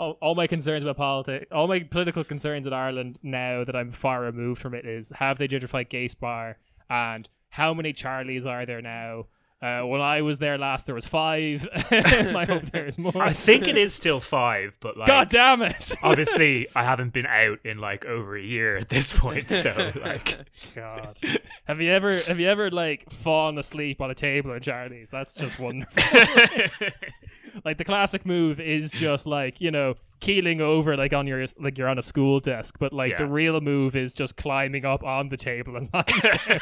all, all my concerns about politics, all my political concerns in Ireland now that I'm far removed from it is have they gentrified Gay Spar and how many Charlies are there now? Uh, when I was there last, there was five. I hope there's more. I think it is still five, but like, God damn it! obviously, I haven't been out in like over a year at this point. So like, God, have you ever have you ever like fallen asleep on a table at Charlie's? That's just wonderful. like the classic move is just like you know keeling over like on your like you're on a school desk, but like the real move is just climbing up on the table and lying there.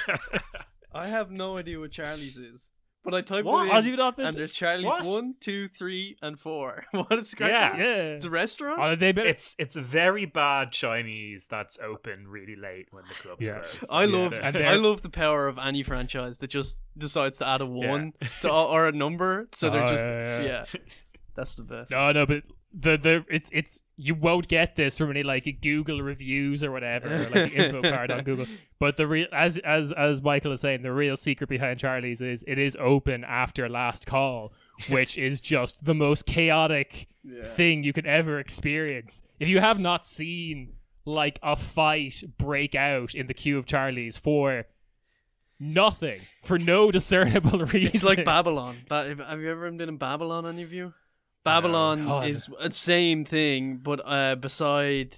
I have no idea what Charlie's is. But I typed What? it Has in, you not been? and there's Charlie's What? one, two, three, and four. what is it? Yeah. yeah. It's a restaurant? Oh, they better. it's it's a very bad Chinese that's open really late when the club's Yeah. closed. I That's love And I love the power of any franchise that just decides to add a one to or a number, so oh, they're Oh, just yeah, yeah, yeah. That's the best. No, no, but the the it's it's you won't get this from any like Google reviews or whatever, or, like the info card on Google. But the real as as as Michael is saying, the real secret behind Charlie's is it is open after last call, which is just the most chaotic Yeah. thing you could ever experience. If you have not seen like a fight break out in the queue of Charlie's for nothing, for no discernible reason, It's like Babylon. Ba- have you ever been in Babylon? Any of you? Babylon Oh, is the same thing, but uh, beside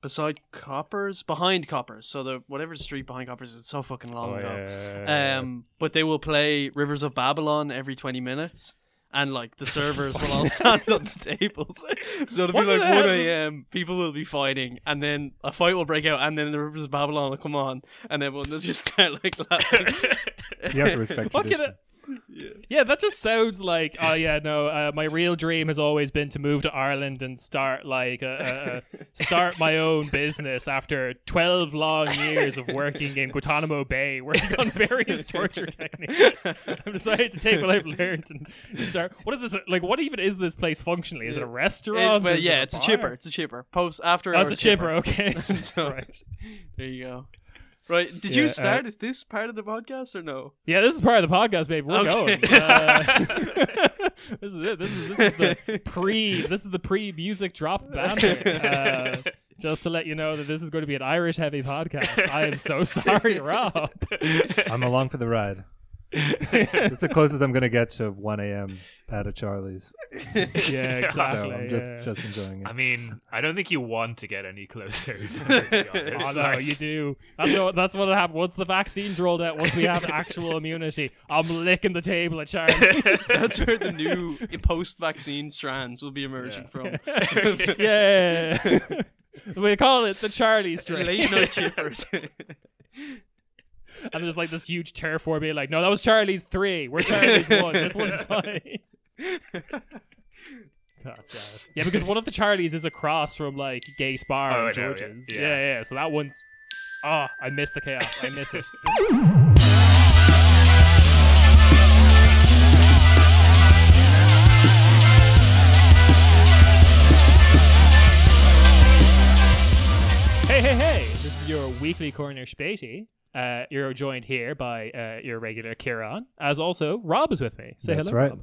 beside Coppers, behind Coppers. So the whatever street behind Coppers is so fucking long Oh, ago. yeah. Um, but they will play Rivers of Babylon every twenty minutes. And like the servers will all stand on the tables, so it'll What be like one a.m. People will be fighting, and then a fight will break out, and then the Rivers of Babylon will come on, and everyone will just start like laughing. You have to respect tradition. Yeah, that just sounds like oh yeah no. Uh, my real dream has always been to move to Ireland and start like a, a, a start my own business after twelve long years of working in Guantanamo Bay, working on various torture techniques. I've decided to take what I've learned and start. What is this like? What even is this place functionally? Is it a It- restaurant? well, it yeah, it's a bar? chipper. It's a chipper. Post after Oh, hours it's a chipper. Okay, So- right. There you go. Right. Did Yeah, you uh, start? is this part of the podcast or no? Yeah, this is part of the podcast, babe. We're Okay. going. Uh, this is it. This is this is the pre. This is the pre music drop banter. Uh, just to let you know that this is going to be an Irish heavy podcast. I am so sorry, Rob. I'm along for the ride. It's the closest I'm going to get to 1 a.m. at a Charlie's. yeah, So exactly. I'm just yeah. just enjoying it. I mean, I don't think you want to get any closer. to be Oh no, Like- you do. That's what that's what happened. Once the vaccine's rolled out, once we have actual immunity, I'm licking the table at Charlie. That's where the new post-vaccine strands will be emerging from. yeah, we call it the Charlie strain. Late night chippers. And there's like this huge war being like, no, that was Charlie's three. We're Charlie's one. This one's fine. God. Yeah, because one of the Charlies is across from like Gay Spar Oh, and know, yeah. George's. Yeah. Yeah. yeah, So that one's. Oh, I miss the chaos. I miss it. Hey, hey, hey! This is your weekly Corner Späti. Uh, you're joined here by uh, your regular Kieran, as also Rob is with me. Say That's hello, right. Rob.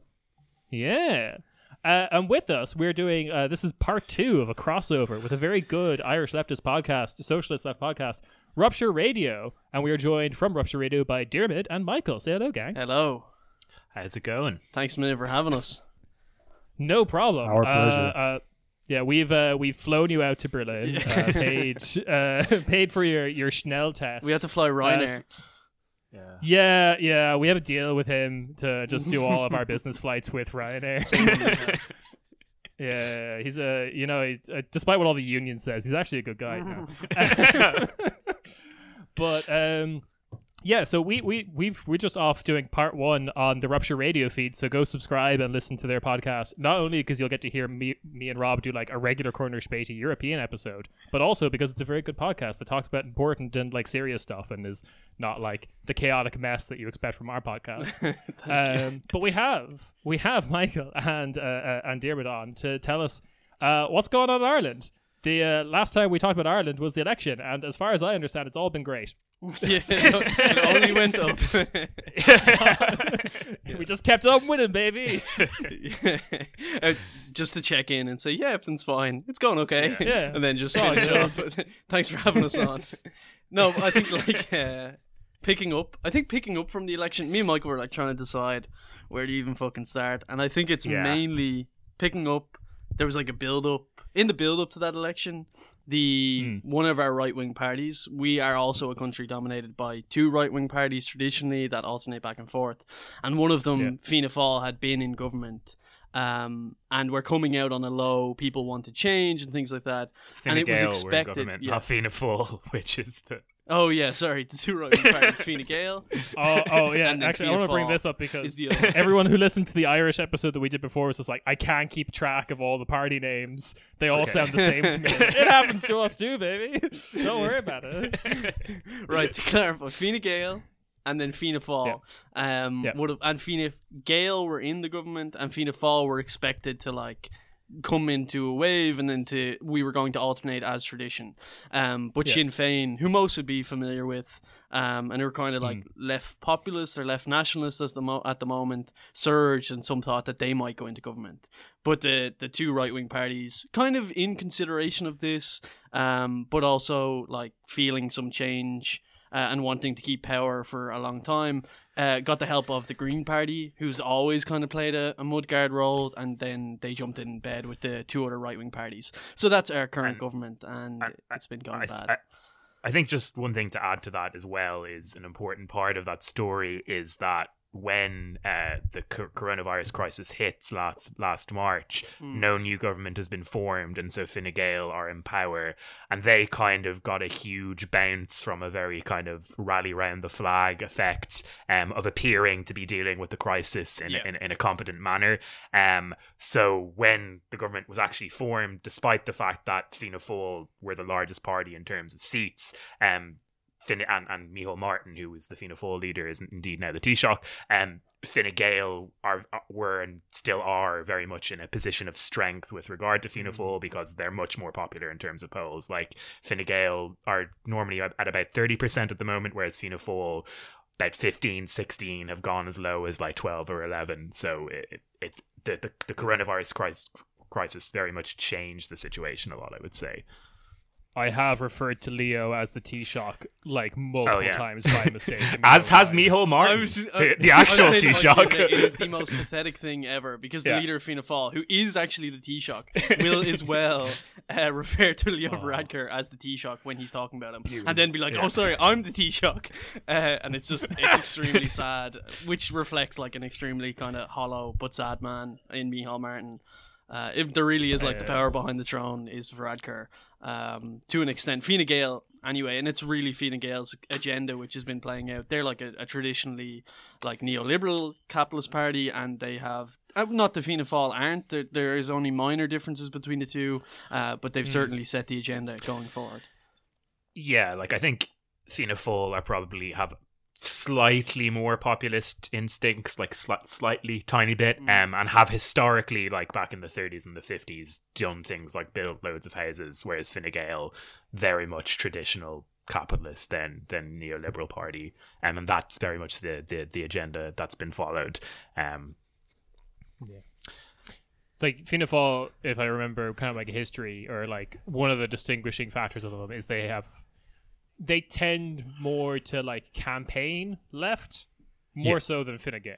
Yeah. Uh, and with us, we're doing uh, this is part two of a crossover with a very good Irish leftist podcast, socialist left podcast, Rupture Radio. And we are joined from Rupture Radio by Dermot and Michael. Say hello, gang. Hello. How's it going? Thanks a minute for having us. No problem. Our Uh, pleasure. Uh, yeah, we've uh, we've flown you out to Berlin, uh, paid uh, paid for your your Schnell test. We had to fly Ryanair. Yeah. Yeah, yeah, we have a deal with him to just do all of our business flights with Ryanair. yeah, he's a you know, he, uh, despite what all the union says, he's actually a good guy. but um, yeah, so we we we've we're just off doing part one on the Rupture Radio feed. So go subscribe and listen to their podcast. Not only because you'll get to hear me me and Rob do like a regular Corner Späti European episode, but also because it's a very good podcast that talks about important and like serious stuff and is not like the chaotic mess that you expect from our podcast. um, but we have we have Michael and uh, uh, and Dermot on to tell us uh, what's going on in Ireland. The uh, last time we talked about Ireland was the election, and as far as I understand, it's all been great. Yes, it it only went up. we just kept on winning, baby. Uh, just to check in and say, yeah, everything's fine. It's going okay. Yeah. and then just Oh, finish off. Thanks for having us on. No, I think like uh, picking up. I think picking up from the election. Me and Michael were like trying to decide where to even fucking start, and I think it's Yeah. mainly picking up. There was like a build up in the build up to that election. The one of our right wing parties. We are also a country dominated by two right wing parties traditionally that alternate back and forth, and one of them, Yeah. Fianna Fáil, had been in government. Um, and we're coming out on a low. People want to change and things like that. Fine and it was Gael were in expected. government, yeah. not Fianna Fáil, which is the Oh yeah, sorry, the two wing parties, Fine Gael Oh, oh yeah. And Actually, I want to bring this up because everyone who listened to the Irish episode that we did before was just like, I can't keep track of all the party names. They all Okay. sound the same to me. it happens to us too, baby. Don't worry about it. right to clarify, Fine Gael and then Fianna Fáil. Um, Yeah. would have and Fianna Gael were in the government, and Fianna Fáil were expected to like come into a wave, and then to we were going to alternate as tradition. Um, but Yeah. Sinn Féin, who most would be familiar with, um, and who were kind of Mm. like left populist or left nationalist as the mo- at the moment, surged, and some thought that they might go into government. But the the two right wing parties, kind of in consideration of this, um, but also like feeling some change uh, and wanting to keep power for a long time, uh, got the help of the Green Party, who's always kind of played a, a mudguard role, and then they jumped in bed with the two other right wing parties. So that's our current And- government, and I- it's been going I, bad. I, I think just one thing to add to that as well is an important part of that story is that when uh, the co- coronavirus crisis hits last last March, Hmm. no new government has been formed, and so Fine Gael are in power, and they kind of got a huge bounce from a very kind of rally round the flag effect um, of appearing to be dealing with the crisis in, Yeah. in, in a competent manner. Um, so when the government was actually formed, despite the fact that Fianna Fáil were the largest party in terms of seats, um, And, and Micheál Martin, who was the Fianna Fáil leader, is indeed now the Taoiseach. Um, Fine Gael are were and still are very much in a position of strength with regard to Fianna Fáil because they're much more popular in terms of polls. Like Fine Gael are normally at about thirty percent at the moment, whereas Fianna Fáil about 15, 16 have gone as low as like twelve or eleven. So it, it, the, the the coronavirus crisis crisis very much changed the situation a lot. I would say. I have referred to Leo as the Taoiseach like multiple Oh, yeah. times by mistake. in my As own has life. Micheál Martin, I was, the, I- the I was actual Taoiseach. Michael that It is the most pathetic thing ever because the Yeah. leader of Fianna Fáil, who is actually the Taoiseach, will as well uh, refer to Leo Varadkar as the Taoiseach when he's talking about him, and then be like, Yeah. "Oh, sorry, I'm the Taoiseach," uh, and it's just it's extremely sad, which reflects like an extremely kind of hollow but sad man in Micheál Martin. Uh, if there really is like the power behind the throne is Varadkar um, to an extent. Fine Gael, anyway, and it's really Fine Gael's agenda which has been playing out. They're like a, a traditionally like neoliberal capitalist party, and they have uh, not the Fianna Fáil aren't. There, there is only minor differences between the two, uh, but they've certainly set the agenda going forward. Yeah, like I think Fianna Fáil are probably have slightly more populist instincts, like sli- slightly tiny bit, Mm. um, and have historically, like back in the 30s and the 50s, done things like build loads of houses, whereas Fine Gael very much traditional capitalist than than neoliberal party, um, and that's very much the the, the agenda that's been followed. Um, yeah. like Fianna Fáil, if I remember kind of like a history or like one of the distinguishing factors of them is they have they tend more to like campaign left more Yeah. so than Fine Gael.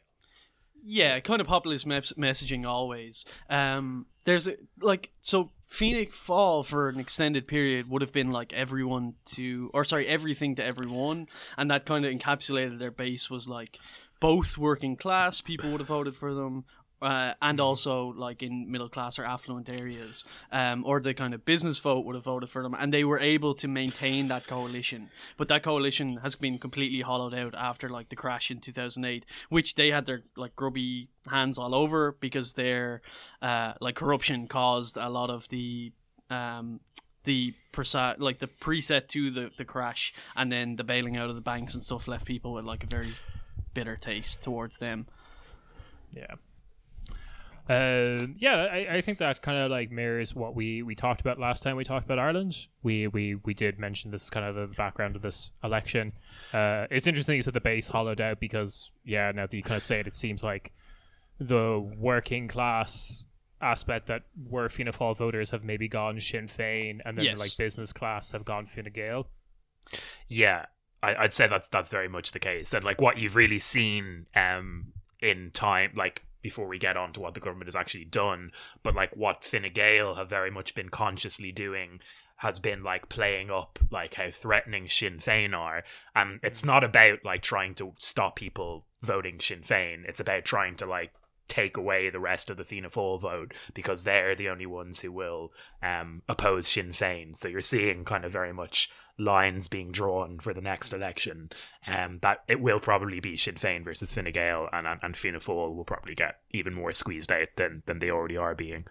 Yeah, kind of populist mes- messaging always. Um, there's a, like so Fianna Fáil for an extended period would have been like everyone to, or sorry, everything to everyone, and that kind of encapsulated their base was like both working class people would have voted for them. Uh, and also like in middle class or affluent areas, um, or the kind of business vote would have voted for them, and they were able to maintain that coalition. But that coalition has been completely hollowed out after like the crash in two thousand eight, which they had their like grubby hands all over because their uh, like corruption caused a lot of the um, the presa- like the preset to the the crash, and then the bailing out of the banks and stuff left people with like a very bitter taste towards them. Yeah. Uh, yeah, I, I think that kind of like mirrors what we, we talked about last time we talked about Ireland. We we, we did mention this kind of the background of this election. Uh, it's interesting you said the base hollowed out because yeah, now that you kind of say it, it seems like the working class aspect that were Fianna Fáil voters have maybe gone Sinn Féin, and then Yes. like business class have gone Fine Gael. Yeah, I, I'd say that's that's very much the case. And like what you've really seen um in time, like before we get on to what the government has actually done, but like what Fine Gael have very much been consciously doing has been like playing up like how threatening Sinn Féin are. And it's not about like trying to stop people voting Sinn Féin. It's about trying to like take away the rest of the Fianna Fáil vote because they're the only ones who will um, oppose Sinn Féin. So you're seeing kind of very much lines being drawn for the next election. Um, that it will probably be Sinn Féin versus Fine Gael, and, and and Fianna Fáil will probably get even more squeezed out than than they already are being.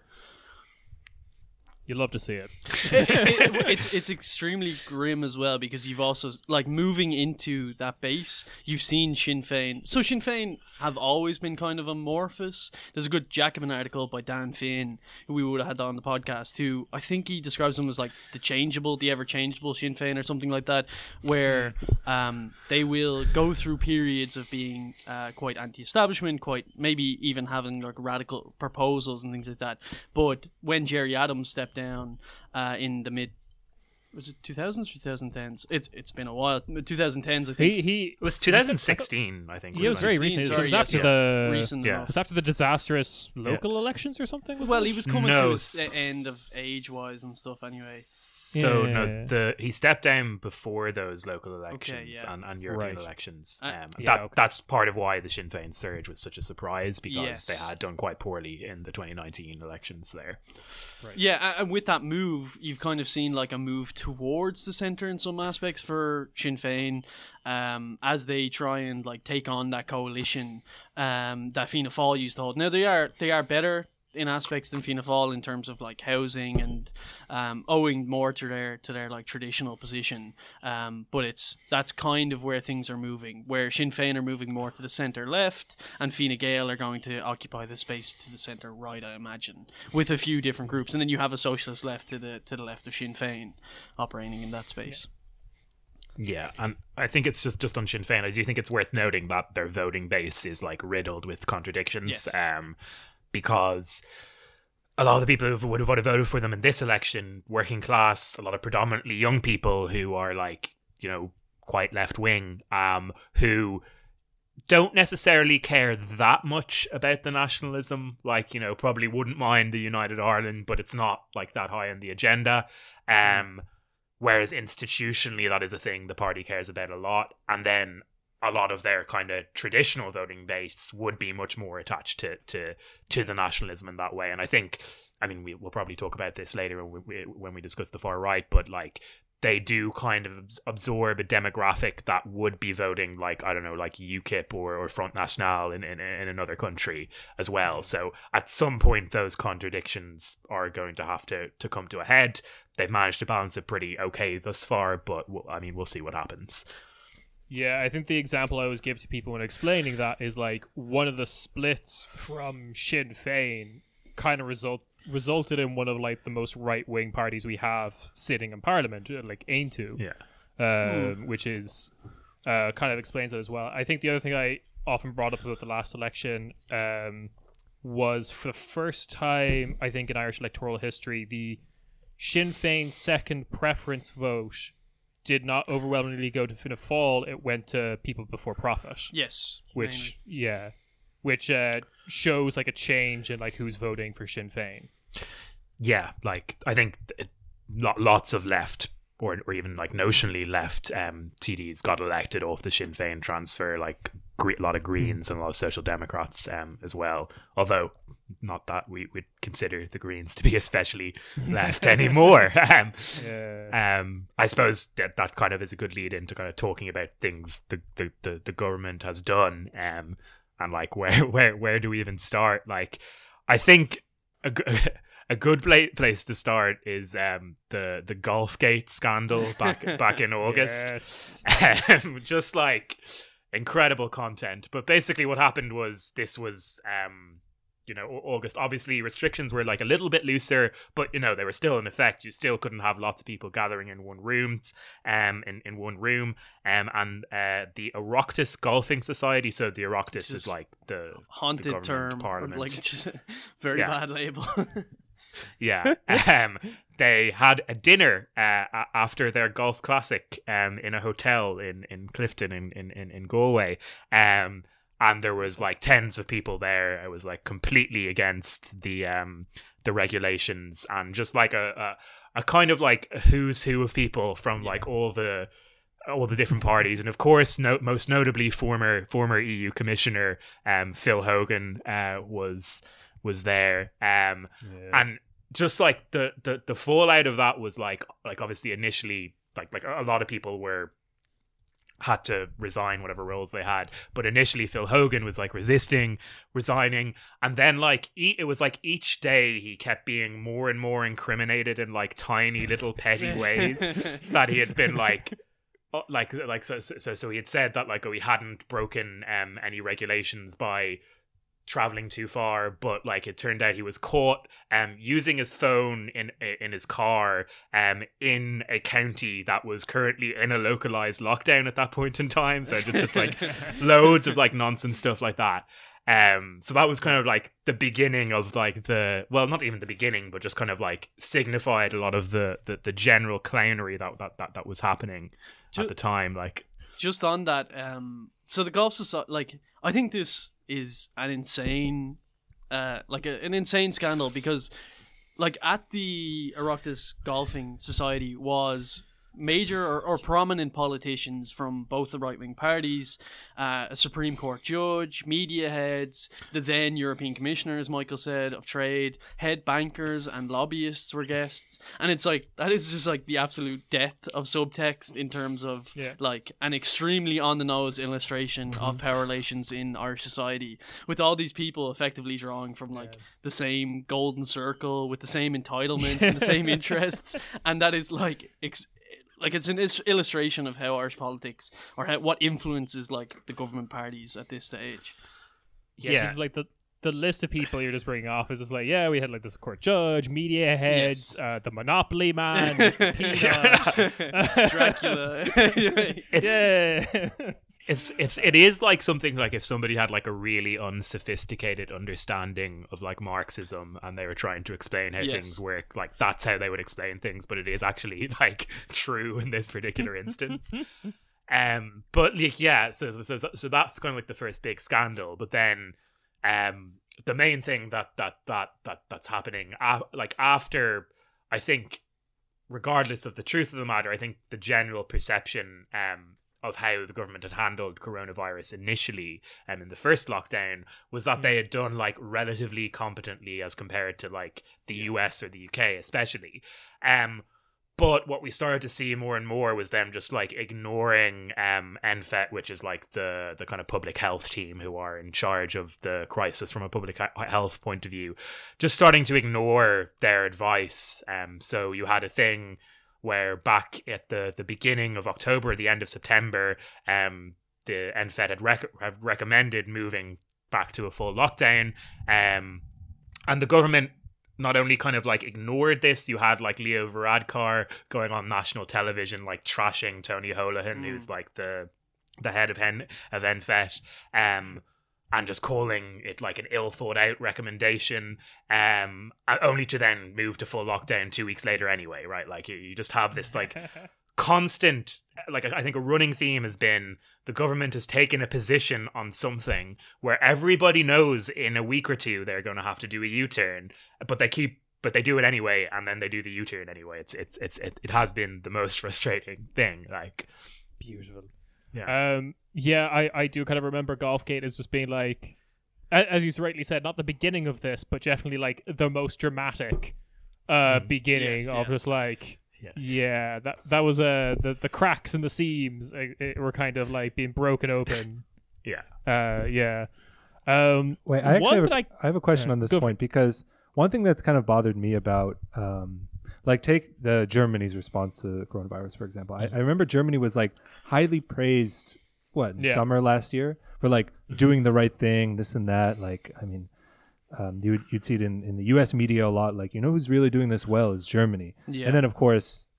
You love to see it. it, it- it's it's extremely grim as well because you've also like moving into that base. You've seen Sinn Féin. So Sinn Féin have always been kind of amorphous. There's a good Jacobin article by Dan Finn who we would have had on the podcast. Who I think he describes them as like the changeable, the ever changeable Sinn Féin or something like that, where um, they will go through periods of being uh, quite anti-establishment, quite maybe even having like radical proposals and things like that. But when Gerry Adams stepped down uh, in the mid was it 2000s or 2010s? It's it's been a while. 2010s, I think. He he It was 2016, I think. it was very recent. It was, sorry, it was yes, after yeah. the Recent yeah. enough. it was after the disastrous local elections or something. Was Well, it? he was coming No, to his s- end of age-wise and stuff. Anyway, So Yeah. no, the he stepped down before those local elections yeah. and, and European Right. elections. Uh, Um, yeah, that okay. that's part of why the Sinn Féin surge was such a surprise because Yes. they had done quite poorly in the 2019 elections there. yeah, and with that move, you've kind of seen like a move towards the center in some aspects for Sinn Féin, um, as they try and like take on that coalition um, that Fianna Fáil used to hold. Now they are they are better in aspects than Fianna Fáil in terms of like housing and um, owing more to their to their like traditional position. Um, but it's that's kind of where things are moving. Where Sinn Féin are moving more to the centre left, and Fine Gael are going to occupy the space to the centre right, I imagine, with a few different groups. And then you have a socialist left to the to the left of Sinn Féin operating in that space. Yeah, and I think it's just just on Sinn Féin. I do think it's worth noting that their voting base is like riddled with contradictions. Yes. Um, because a lot of the people who would have voted voted for them in this election, working class, a lot of predominantly young people who are like you know quite left wing, um, who don't necessarily care that much about the nationalism. Like you know, probably wouldn't mind the United Ireland, but it's not like that high on the agenda. Um. Whereas institutionally, that is a thing the party cares about a lot. And then a lot of their kind of traditional voting base would be much more attached to, to, to the nationalism in that way. And I think, I mean, we, we'll probably talk about this later when we, when we discuss the far right, but like they do kind of absorb a demographic that would be voting like, I don't know, like UKIP or, or Front National in, in, in another country as well. Mm. So at some point, those contradictions are going to have to, to come to a head they've managed to balance it pretty okay thus far, but we'll, I mean, we'll see what happens. Yeah, I think the example I always give to people when explaining that is like one of the splits from Sinn Féin kind of result resulted in one of like the most right wing parties we have sitting in Parliament, uh, like Aontú, Yeah. um, which is uh, kind of explains it as well. I think the other thing I often brought up about the last election um, was for the first time I think in Irish electoral history the Sinn Féin second preference vote did not overwhelmingly go to Fianna Fáil. It went to People Before Profit, Yes, which yeah, which uh, shows like a change in like who's voting for Sinn Féin. Yeah, like I think it, lots of left or or even like notionally left um, TDs got elected off the Sinn Féin transfer, like a lot of Greens and a lot of Social Democrats um, as well. Although not that we would consider the Greens to be especially left anymore. um, Yeah. um, I suppose that that kind of is a good lead into kind of talking about things the the, the, the government has done, um, and like where where where do we even start? Like, I think a, a good pla- place to start is um the the Golfgate scandal back back in August. Yes. Um, just like incredible content. But basically, what happened was this was um, you know August. Obviously, restrictions were like a little bit looser, but you know they were still in effect. You still couldn't have lots of people gathering in one room, um, in in one room. Um, and uh, the Oireachtas Golfing Society. So the Oireachtas is, is like the Haunted the term, parliament. like just very Yeah. bad label. Yeah. um, they had a dinner uh, after their golf classic um, in a hotel in, in Clifden in, in, in, Galway. Um, and there was like tens of people there. It was like completely against the um, the regulations and just like a, a, a kind of like who's who of people from like all the all the different parties, and of course, no, most notably, former former EU Commissioner um, Phil Hogan uh, was was there. Um, and just like the, the the fallout of that was like like obviously initially like like a lot of people were had to resign whatever roles they had but initially phil hogan was like resisting resigning and then like e- it was like each day he kept being more and more incriminated in like tiny little petty ways that he had been like like like so so so he had said that like oh he hadn't broken um any regulations by traveling too far but like it turned out he was caught um using his phone in in his car um in a county that was currently in a localized lockdown at that point in time. So just, just like loads of like nonsense stuff like that. Um so that was kind of like the beginning of like the well not even the beginning but just kind of like signified a lot of the the, the general clownery that, that that that was happening Ju- at the time like just on that um so the golf society like i think this is an insane uh like a, an insane scandal because like at the Oireachtas golfing society was major or, or prominent politicians from both the right wing parties, uh, a Supreme Court judge, media heads, the then European Commissioner, as Michael said, of trade, head bankers and lobbyists were guests. And it's like, that is just like the absolute death of subtext in terms of Yeah. like an extremely on the nose illustration of power relations in our society, with all these people effectively drawing from like the same golden circle with the same entitlements and the same interests, and that is like ex- like it's an is- illustration of how Irish politics or how, what influences like the government parties at this stage. yeah, Yeah. just like the the list of people you're just bringing off is just like yeah we had like this court judge media heads Yes. uh, the monopoly man Mr. Dracula. it's yeah it's it's it is like something like if somebody had like a really unsophisticated understanding of like Marxism and they were trying to explain how Yes. things work, like that's how they would explain things, but it is actually like true in this particular instance. Um, but like yeah, so so so, that's kind of like the first big scandal. But then, um, the main thing that that that that that's happening, uh, like after, I think, regardless of the truth of the matter, I think the general perception, um, of how the government had handled coronavirus initially, um, in the first lockdown, was that they had done like relatively competently as compared to like the US or the UK, especially. Um, but what we started to see more and more was them just like ignoring um NPHET, which is like the the kind of public health team who are in charge of the crisis from a public health point of view, just starting to ignore their advice. Um, so you had a thing where back at the the beginning of October, the end of September, um, the NPHET had, rec- had recommended moving back to a full lockdown, um, and the government not only kind of like ignored this, you had like Leo Varadkar going on national television, like trashing Tony Holohan, who's like the the head of Hen of NPHET, um, and just calling it like an ill thought out recommendation, um, only to then move to full lockdown two weeks later anyway, right? Like you, you just have this like constant like I think a running theme has been the government has taken a position on something where everybody knows in a week or two they're going to have to do a U-turn but they keep but they do it anyway and then they do the U-turn anyway. It's it's it's it, it has been the most frustrating thing like. Beautiful Yeah. um yeah i i do kind of remember golfgate as just being like as you rightly said not the beginning of this but definitely like the most dramatic uh beginning Yes, of yeah. just like Yeah. yeah that that was uh the the cracks in the seams uh, uh, were kind of like being broken open yeah uh yeah um Wait, I actually have a, did I I have a question Yeah, on this go for- point because one thing that's kind of bothered me about, um, like, take the Germany's response to coronavirus, for example. I, I remember Germany was like highly praised, what, Yeah. summer last year for like doing the right thing, this and that. Like, I mean, um, you would, you'd see it in, in the U.S. media a lot. Like, you know, who's really doing this well is Germany. Yeah. And then, of course,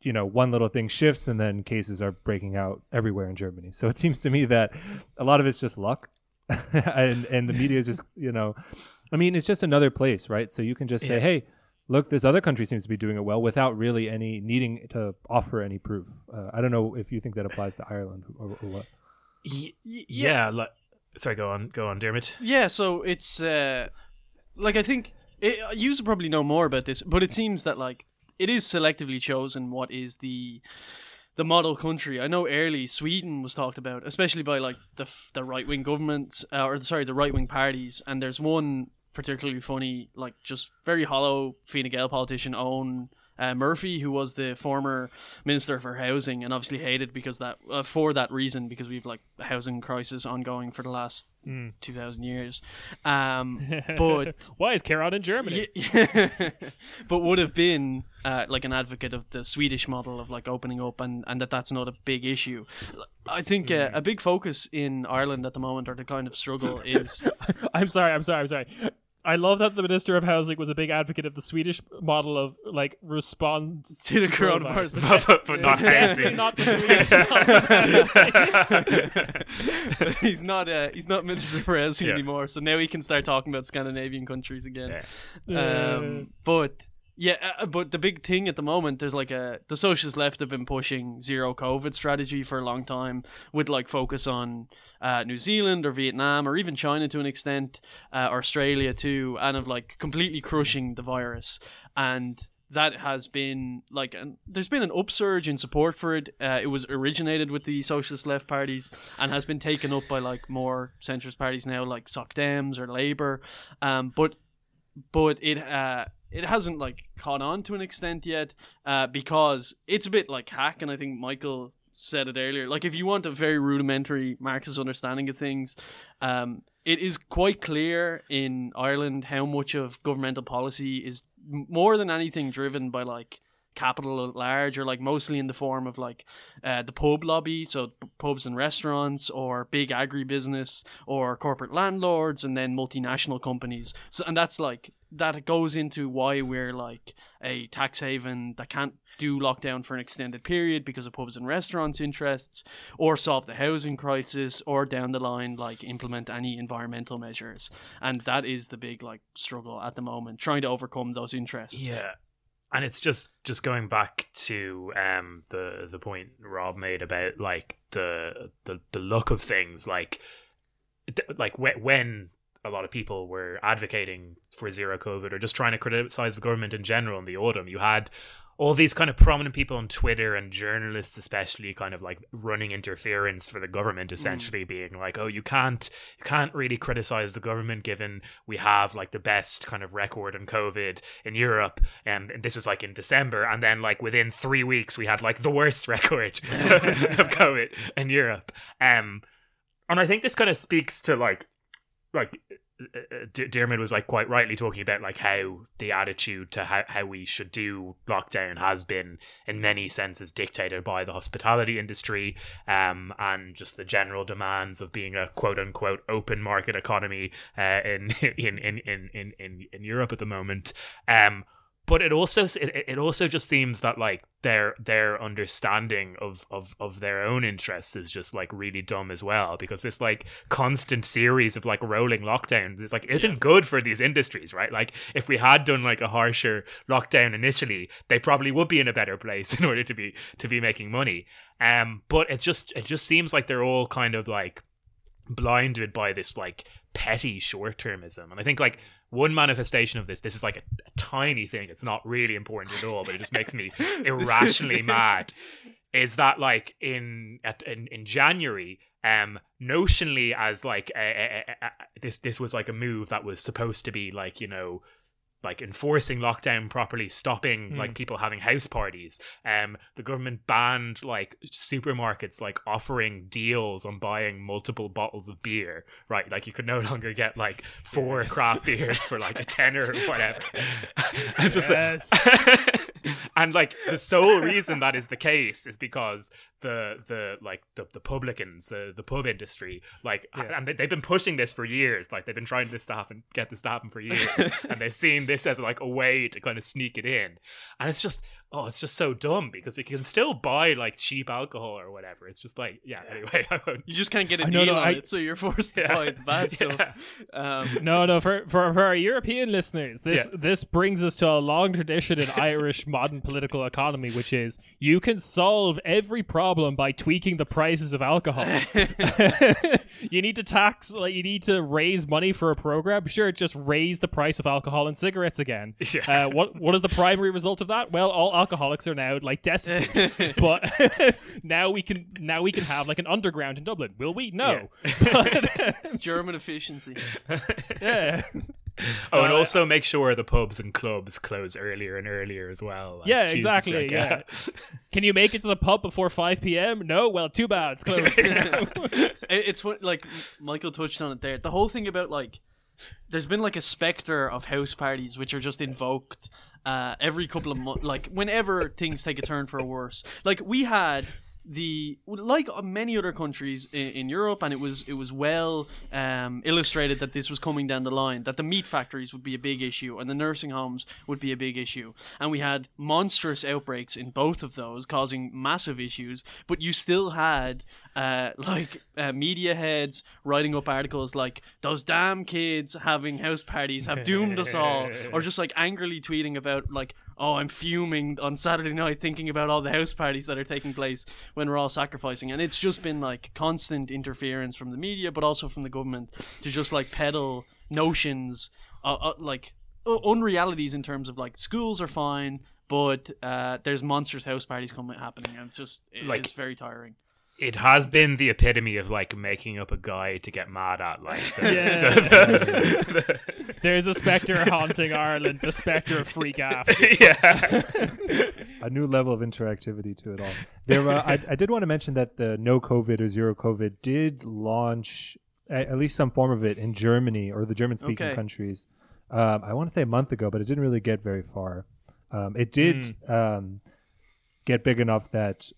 you know, one little thing shifts, and then cases are breaking out everywhere in Germany. So it seems to me that a lot of it's just luck, and and the media is just, you know, I mean, it's just another place, right? So you can just say, Yeah. hey. Look, this other country seems to be doing it well without really any needing to offer any proof. Uh, I don't know if you think that applies to Ireland or, or what. Y- Y- yeah, like sorry, go on, go on, Dermot. Yeah, so it's uh, like I think it, you probably know more about this, but it seems that like it is selectively chosen what is the the model country. I know early Sweden was talked about, especially by like the the right wing government uh, or sorry the right wing parties, and there's one particularly funny, like just very hollow Fine Gael politician Eoghan uh, Murphy, who was the former minister for housing, and obviously hated because that uh, for that reason because we've like a housing crisis ongoing for the last two thousand years. Um, but Why is Kieran in Germany? yeah, but would have been uh, like an advocate of the Swedish model of like opening up and, and that that's not a big issue. I think uh, a big focus in Ireland at the moment, or the kind of struggle, is I'm sorry, I'm sorry, I'm sorry. I love that the Minister of Housing was a big advocate of the Swedish model of like response To the coronavirus. but, but, but not Definitely not the Swedish model. he's not uh, he's not minister for housing Yeah. anymore, so now he can start talking about Scandinavian countries again. Yeah. Um, but yeah, uh, but the big thing at the moment, there's like a the socialist left have been pushing zero COVID strategy for a long time, with like focus on uh, New Zealand or Vietnam or even China to an extent, uh, Australia too, and of like completely crushing the virus and. That has been like, an, there's been an upsurge in support for it. Uh, it was originated with the socialist left parties and has been taken up by like more centrist parties now, like Soc Dems or Labour. Um, but but it uh it hasn't like caught on to an extent yet uh because it's a bit like hack and i think michael said it earlier. Like if you want a very rudimentary marxist understanding of things um it is quite clear in ireland how much of governmental policy is more than anything driven by like capital at large or like mostly in the form of like uh, the pub lobby so pubs and restaurants or big agribusiness or corporate landlords and then multinational companies. So and that's like that goes into why we're like a tax haven that can't do lockdown for an extended period because of pubs and restaurants interests or solve the housing crisis or down the line like implement any environmental measures. And that is the big like struggle at the moment trying to overcome those interests. Yeah. And it's just just going back to um the the point Rob made about like the the the look of things like th- like when when a lot of people were advocating for zero covid or just trying to criticize the government in general in the autumn you had all these kind of prominent people on Twitter and journalists, especially, kind of like running interference for the government, essentially being like, "Oh, you can't, you can't really criticize the government given we have like the best kind of record on COVID in Europe." And this was like in December, and then like within three weeks, we had like the worst record of COVID in Europe. Um, and I think this kind of speaks to like, like D- Dermot was like quite rightly talking about like how the attitude to how, how we should do lockdown has been in many senses dictated by the hospitality industry um and just the general demands of being a quote unquote open market economy uh, in, in, in in in in in Europe at the moment. Um but it also it, it also just seems that like their their understanding of, of of their own interests is just like really dumb as well because this like constant series of like rolling lockdowns is like isn't good for these industries right? Like if we had done like a harsher lockdown initially they probably would be in a better place in order to be to be making money. Um but it just it just seems like they're all kind of like blinded by this like petty short-termism. And i think like one manifestation of this this is like a, a tiny thing. It's not really important at all but it just makes me irrationally mad. Is that like in at, in, in january um notionally as like a, a, this this was like a move that was supposed to be like you know like enforcing lockdown properly, stopping Hmm. like people having house parties. Um, the government banned like supermarkets like offering deals on buying multiple bottles of beer. Right, like you could no longer get like four craft beers for like a tenner or whatever. Just Yes. and like the sole reason that is the case is because the the like the, the publicans the the pub industry like Yeah. and they, they've been pushing this for years like they've been trying this to happen get this to happen for years and they've seen this as like a way to kind of sneak it in. And it's just oh it's just so dumb because you can still buy like cheap alcohol or whatever it's just like yeah anyway I won't You just can't get a I know, deal no, on I- it, so you're forced to Yeah. buy the bad stuff. Um, No, no, for, for for our European listeners, this Yeah. this brings us to a long tradition in Irish modern political economy, which is you can solve every problem by tweaking the prices of alcohol. you need to tax, like you need to raise money for a program. Sure, just raise the price of alcohol and cigarettes again. Yeah. Uh, what what is the primary result of that? Well, all alcoholics are now like destitute. but now we can now we can have like an underground in Dublin. Will we? No. But, it's German efficiency. yeah. oh and Uh, also make sure the pubs and clubs close earlier and earlier as well Like, Yeah, Jesus, exactly, like, yeah. Can you make it to the pub before 5 p.m.? No? Well, too bad. It's closed. It's what like Michael touched on it there. The whole thing about like there's been like a specter of house parties which are just invoked uh, every couple of months, like whenever things take a turn for a worse. Like we had the like many other countries in, in Europe, and it was it was well um, illustrated that this was coming down the line. That the meat factories would be a big issue, and the nursing homes would be a big issue, and we had monstrous outbreaks in both of those, causing massive issues. But you still had uh, like uh, media heads writing up articles like "those damn kids having house parties have doomed us all," or just like angrily tweeting about like oh, I'm fuming on Saturday night thinking about all the house parties that are taking place when we're all sacrificing. And it's just been like constant interference from the media, but also from the government to just like peddle notions, uh, uh, like uh, unrealities in terms of like schools are fine. But uh, there's monstrous house parties coming happening, and it's just it- Like- it's very tiring. It has been the epitome of like making up a guy to get mad at like the, Yeah. the- the- the- There's a spectre haunting Ireland, the spectre of freak afs. yeah a new level of interactivity to it all. There, uh, I, I did want to mention that the no COVID or zero COVID did launch a- at least some form of it in Germany or the German-speaking Okay. countries. Um, I want to say a month ago, but it didn't really get very far. Um, it did um, get big enough that I-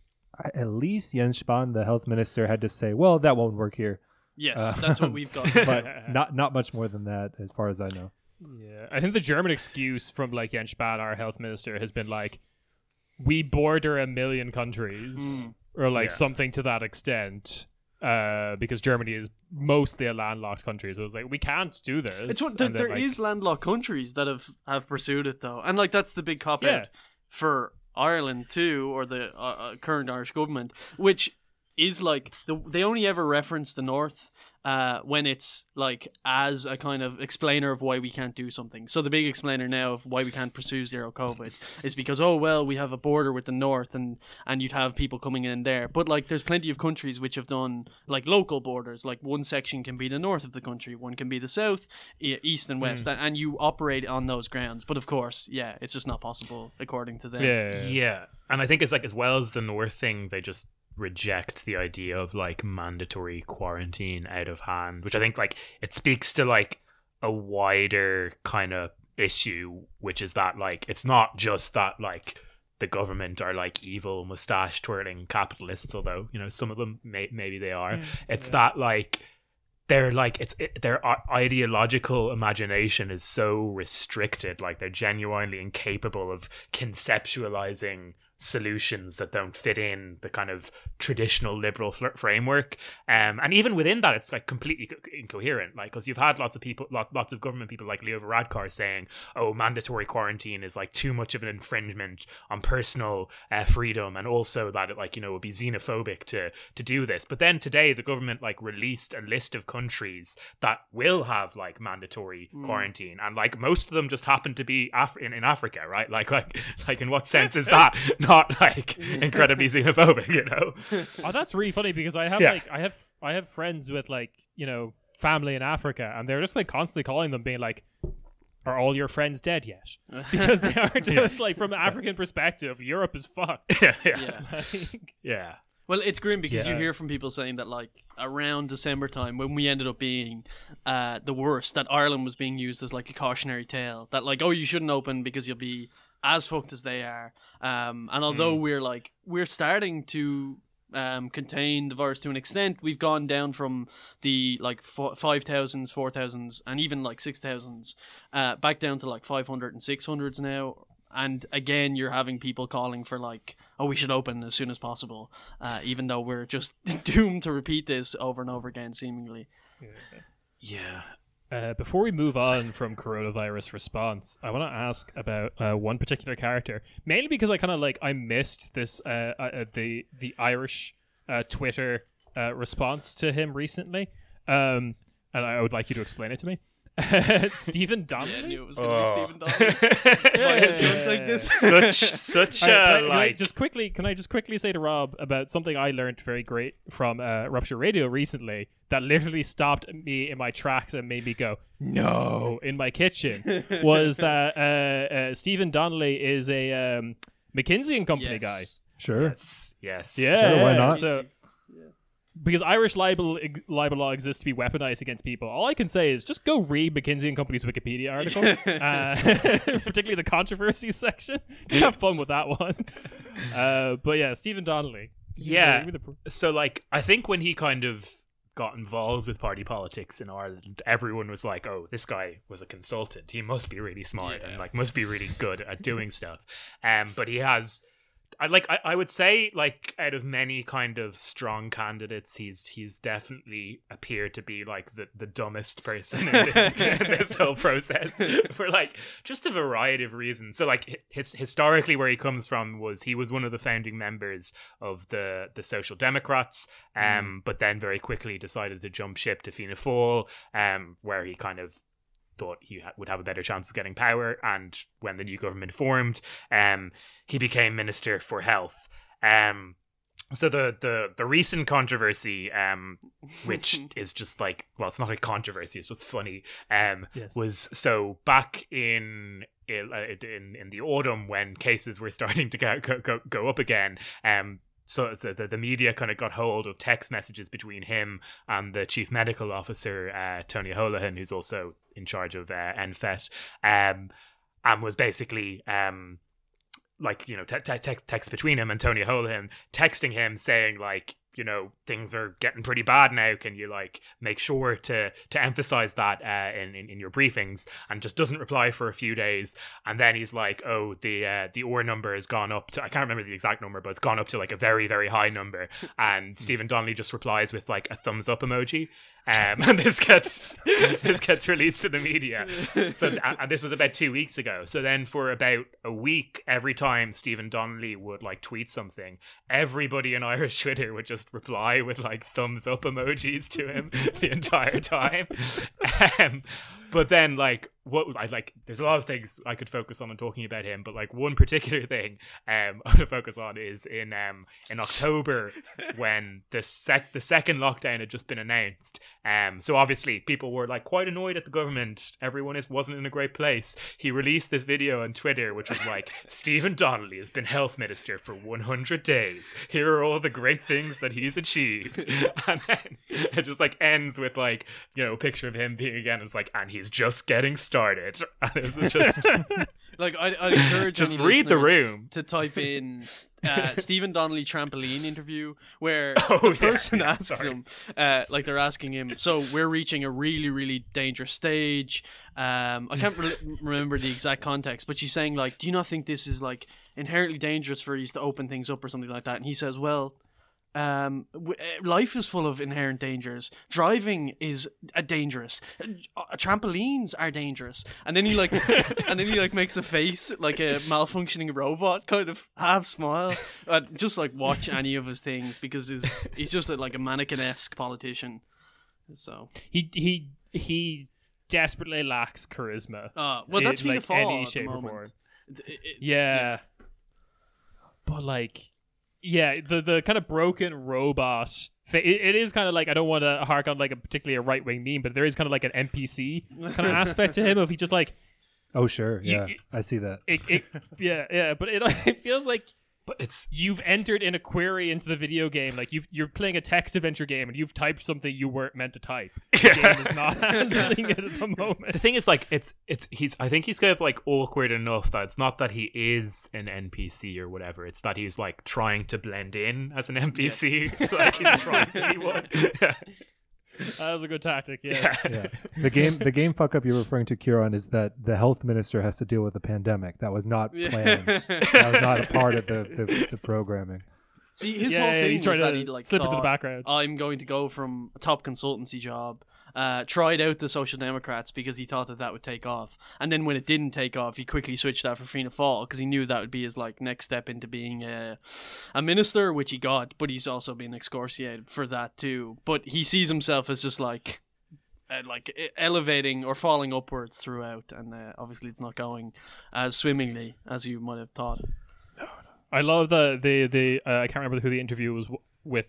at least Jens Spahn, the health minister, had to say, "Well, that won't work here," Yes, that's what we've got. but not not much more than that, as far as I know. Yeah, I think the German excuse from like Jens Spahn, our health minister, has been like, "We border a million countries," or like Yeah. something to that extent, uh, because Germany is mostly a landlocked country. So it's like we can't do this. It's what there, then, there like, is landlocked countries that have have pursued it though, and like that's the big cop Yeah. out for Ireland too, or the uh, uh, current Irish government, which is like the, they only ever reference the North uh, when it's like as a kind of explainer of why we can't do something. So the big explainer now of why we can't pursue zero COVID is because oh well we have a border with the North and and you'd have people coming in there. But like there's plenty of countries which have done like local borders. Like one section can be the north of the country, one can be the south, e- east and west, and, and you operate on those grounds. But of course, yeah, it's just not possible according to them. yeah, yeah and i think it's like as well as the north thing they just reject the idea of like mandatory quarantine out of hand which i think like it speaks to like a wider kind of issue which is that like it's not just that like the government are like evil mustache twirling capitalists although you know some of them may- maybe they are. Mm, it's that like they're like it's it, their ideological imagination is so restricted like they're genuinely incapable of conceptualizing solutions that don't fit in the kind of traditional liberal fl- framework. Um and even within that it's like completely co- incoherent like because you've had lots of people lot, lots of government people like leo varadkar saying oh mandatory quarantine is like too much of an infringement on personal uh, freedom and also that it like you know would be xenophobic to to do this. But then today the government like released a list of countries that will have like mandatory quarantine. And like most of them just happen to be Af- in, in africa right? Like like like in what sense is that not like incredibly xenophobic you know Oh, that's really funny because I have Yeah. like I have I have friends with like you know family in Africa, and they're just like constantly calling them, being like, are all your friends dead yet? Because they are just like from an African perspective, Europe is fucked. yeah, yeah, Yeah. Like, yeah. Well, it's grim because you Yeah. hear from people saying that like around December time when we ended up being uh, the worst, that Ireland was being used as like a cautionary tale. That like, oh, you shouldn't open because you'll be as fucked as they are. Um, and although we're like we're starting to um, contain the virus to an extent, we've gone down from the like f- five thousands, four thousands, and even like six thousands, uh, back down to like five hundred and six hundreds now. And again, you're having people calling for like, oh, we should open as soon as possible, uh, even though we're just doomed to repeat this over and over again, seemingly. Yeah. Uh, before we move on from coronavirus response, I want to ask about uh, one particular character, mainly because I kind of like I missed this uh, uh, uh, the the Irish uh, Twitter response to him recently, um, and I would like you to explain it to me. Stephen I Donnelly. knew it was going to Oh. be Stephen Donnelly. Why did Yeah. take this? such such All right, can I- a like just quickly, can I just quickly say to Rob about something I learned very great from uh, Rupture Radio recently that literally stopped me in my tracks and made me go no in my kitchen was that uh, uh, Stephen Donnelly is a um, McKinsey and Company Yes. guy. Sure. yes, yes. Yeah, Sure, why not? So, because Irish libel libel law exists to be weaponized against people. All I can say is just go read McKinsey and Company's Wikipedia article, uh, particularly the controversy section. Have fun with that one. Uh, but yeah, Stephen Donnelly. Yeah. Give me the pr- So like I think when he kind of got involved with party politics in Ireland, everyone was like, "Oh, this guy was a consultant. He must be really smart and like must be really good at doing stuff." Um, but he has. I like. I, I would say, like, out of many kind of strong candidates, he's he's definitely appeared to be like the, the dumbest person in this, in this whole process for like just a variety of reasons. So, like, his, historically, where he comes from was he was one of the founding members of the the Social Democrats, um, but then very quickly decided to jump ship to Fianna Fáil, um, where he kind of thought he ha- would have a better chance of getting power. And when the new government formed, um, he became Minister for Health. Um, so the the the recent controversy, um, which is just like well, it's not a controversy; it's just funny. Um, Yes. was so back in in in, in the autumn when cases were starting to go go, go, go up again. Um, so, the, the media kind of got hold of text messages between him and the chief medical officer, uh, Tony Holohan, who's also in charge of uh, NPHET, um, and was basically um, like you know te- te- text between him and Tony Holohan texting him saying like you know things are getting pretty bad now can you like make sure to to emphasize that uh, in, in in your briefings? And just doesn't reply for a few days and then he's like oh the uh, the R number has gone up to I can't remember the exact number but it's gone up to like a very very high number. And Stephen Donnelly just replies with like a thumbs up emoji. Um, and this gets this gets released to the media. So and this was about two weeks ago. So then for about a week every time Stephen Donnelly would like tweet something everybody in Irish Twitter would just reply with like thumbs up emojis to him the entire time. Um, but then like what I like there's a lot of things I could focus on and talking about him but like one particular thing um I want to focus on is in um in October when the sec the second lockdown had just been announced. Um so obviously people were like quite annoyed at the government. Everyone is wasn't in a great place. He released this video on Twitter which was like Stephen Donnelly has been health minister for 100 days. Here are all the great things that he's achieved. And then it just like ends with like you know a picture of him being again it's like and he's just getting started and this is just Like I, I encourage just read the room to type in uh, Stephen Donnelly trampoline interview where Oh, the yeah, person yeah, asks sorry. him, uh, like they're asking him, so we're reaching a really really dangerous stage. Um, I can't re- remember the exact context, but she's saying like, do you not think this is like inherently dangerous for you to open things up or something like that? And he says, well. Um, w- uh, life is full of inherent dangers. Driving is uh, dangerous. Uh, trampolines are dangerous. And then he like, and then he like makes a face like a malfunctioning robot, kind of half smile. Uh, just like watch any of his things because he's he's just a, like a mannequin esque politician. So, He he he desperately lacks charisma. uh, well, that's in, like, any shape or form. It- it- Yeah. But like yeah, the the kind of broken robot fa- it, it is kind of like I don't want to hark on like a particularly a right wing meme, but there is kind of like an NPC kind of aspect to him of he just like Oh sure, yeah, you- I see that. It, it yeah, yeah, but it, it feels like But it's you've entered in a query into the video game. Like you've you're playing a text adventure game and you've typed something you weren't meant to type. The game is not handling it at the moment. the thing is like it's it's he's I think he's kind of like awkward enough that it's not that he is an NPC or whatever. It's that he's like trying to blend in as an NPC. like he's trying to be one. That was a good tactic. Yes. Yeah, the game the game fuck up you're referring to, Kieran, is that the health minister has to deal with the pandemic. That was not planned. that was not a part of the the, the programming. See, his Yeah, whole yeah, thing he's was trying that to he like slip into the background. I'm going to go from a top consultancy job. Uh, tried out the Social Democrats because he thought that that would take off, and then when it didn't take off, he quickly switched that for Fianna Fáil because he knew that would be his like next step into being a, a minister, which he got. But he's also been excoriated for that too. But he sees himself as just like. Uh, like elevating or falling upwards throughout, and uh, obviously it's not going as swimmingly as you might have thought. I love the the the uh, I can't remember who the interview was w- with,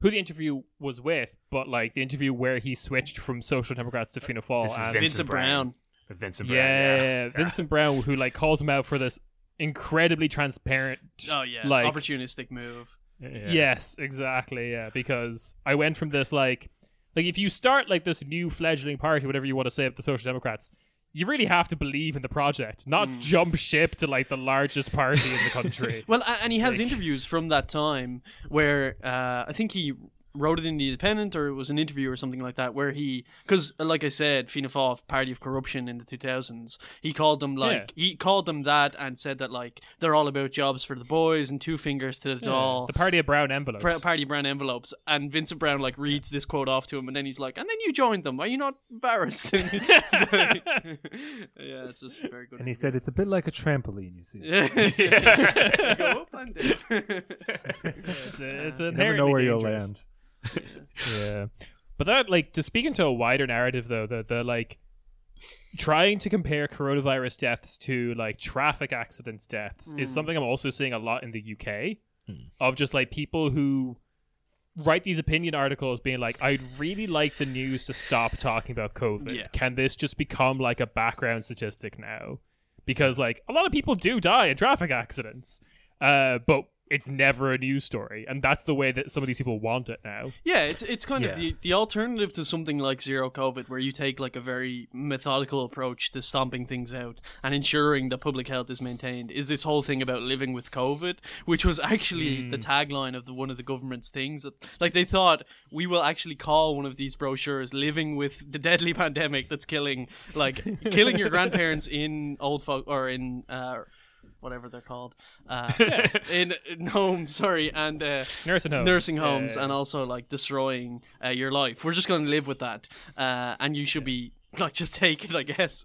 who the interview was with, but like the interview where he switched from Social Democrats to Fianna Fáil. This is and Vincent Vincent Browne. Browne. Vincent Browne. yeah, Yeah, Vincent Browne, who like calls him out for this incredibly transparent. Oh yeah, like opportunistic move. Yeah. Yes, exactly. Yeah, because I went from this like, like if you start like this new fledgling party, whatever you want to say of the Social Democrats, you really have to believe in the project, not Mm. jump ship to like the largest party in the country. Well, and he has interviews from that time where uh, I think he wrote it in the Independent or it was an interview or something like that where he because uh, like I said Fianna Fáil party of corruption in the 2000s he called them like he called them that and said that like they're all about jobs for the boys and two fingers to the Dáil the party of brown envelopes. Pra- party brown envelopes and Vincent Browne like reads this quote off to him and then he's like and then you joined them are you not embarrassed So- yeah it's just very good And he said it's a bit like a trampoline. You see, yeah. Go up and down. it's, a, it's you never know where you'll land. Yeah, but that like to speak into a wider narrative though, the the like trying to compare coronavirus deaths to like traffic accidents deaths is Mm. something I'm also seeing a lot in the UK of just like people who write these opinion articles being like I'd really like the news to stop talking about COVID. Yeah. Can this just become like a background statistic now? Because like a lot of people do die in traffic accidents. Uh but it's never a news story and that's the way that some of these people want it now. Yeah, it's it's kind of the, the alternative to something like zero COVID, where you take like a very methodical approach to stomping things out and ensuring that public health is maintained. Is this whole thing about living with COVID, which was actually the tagline of the one of the government's things that like they thought we will actually call one of these brochures "Living with the Deadly Pandemic" that's killing like killing your grandparents in old folk or in. Uh, Whatever they're called, uh, in, in homes. Sorry, and uh, Nursing homes. nursing homes yeah, and also like destroying uh, your life. We're just going to live with that, uh, and you should be like just take it, I guess.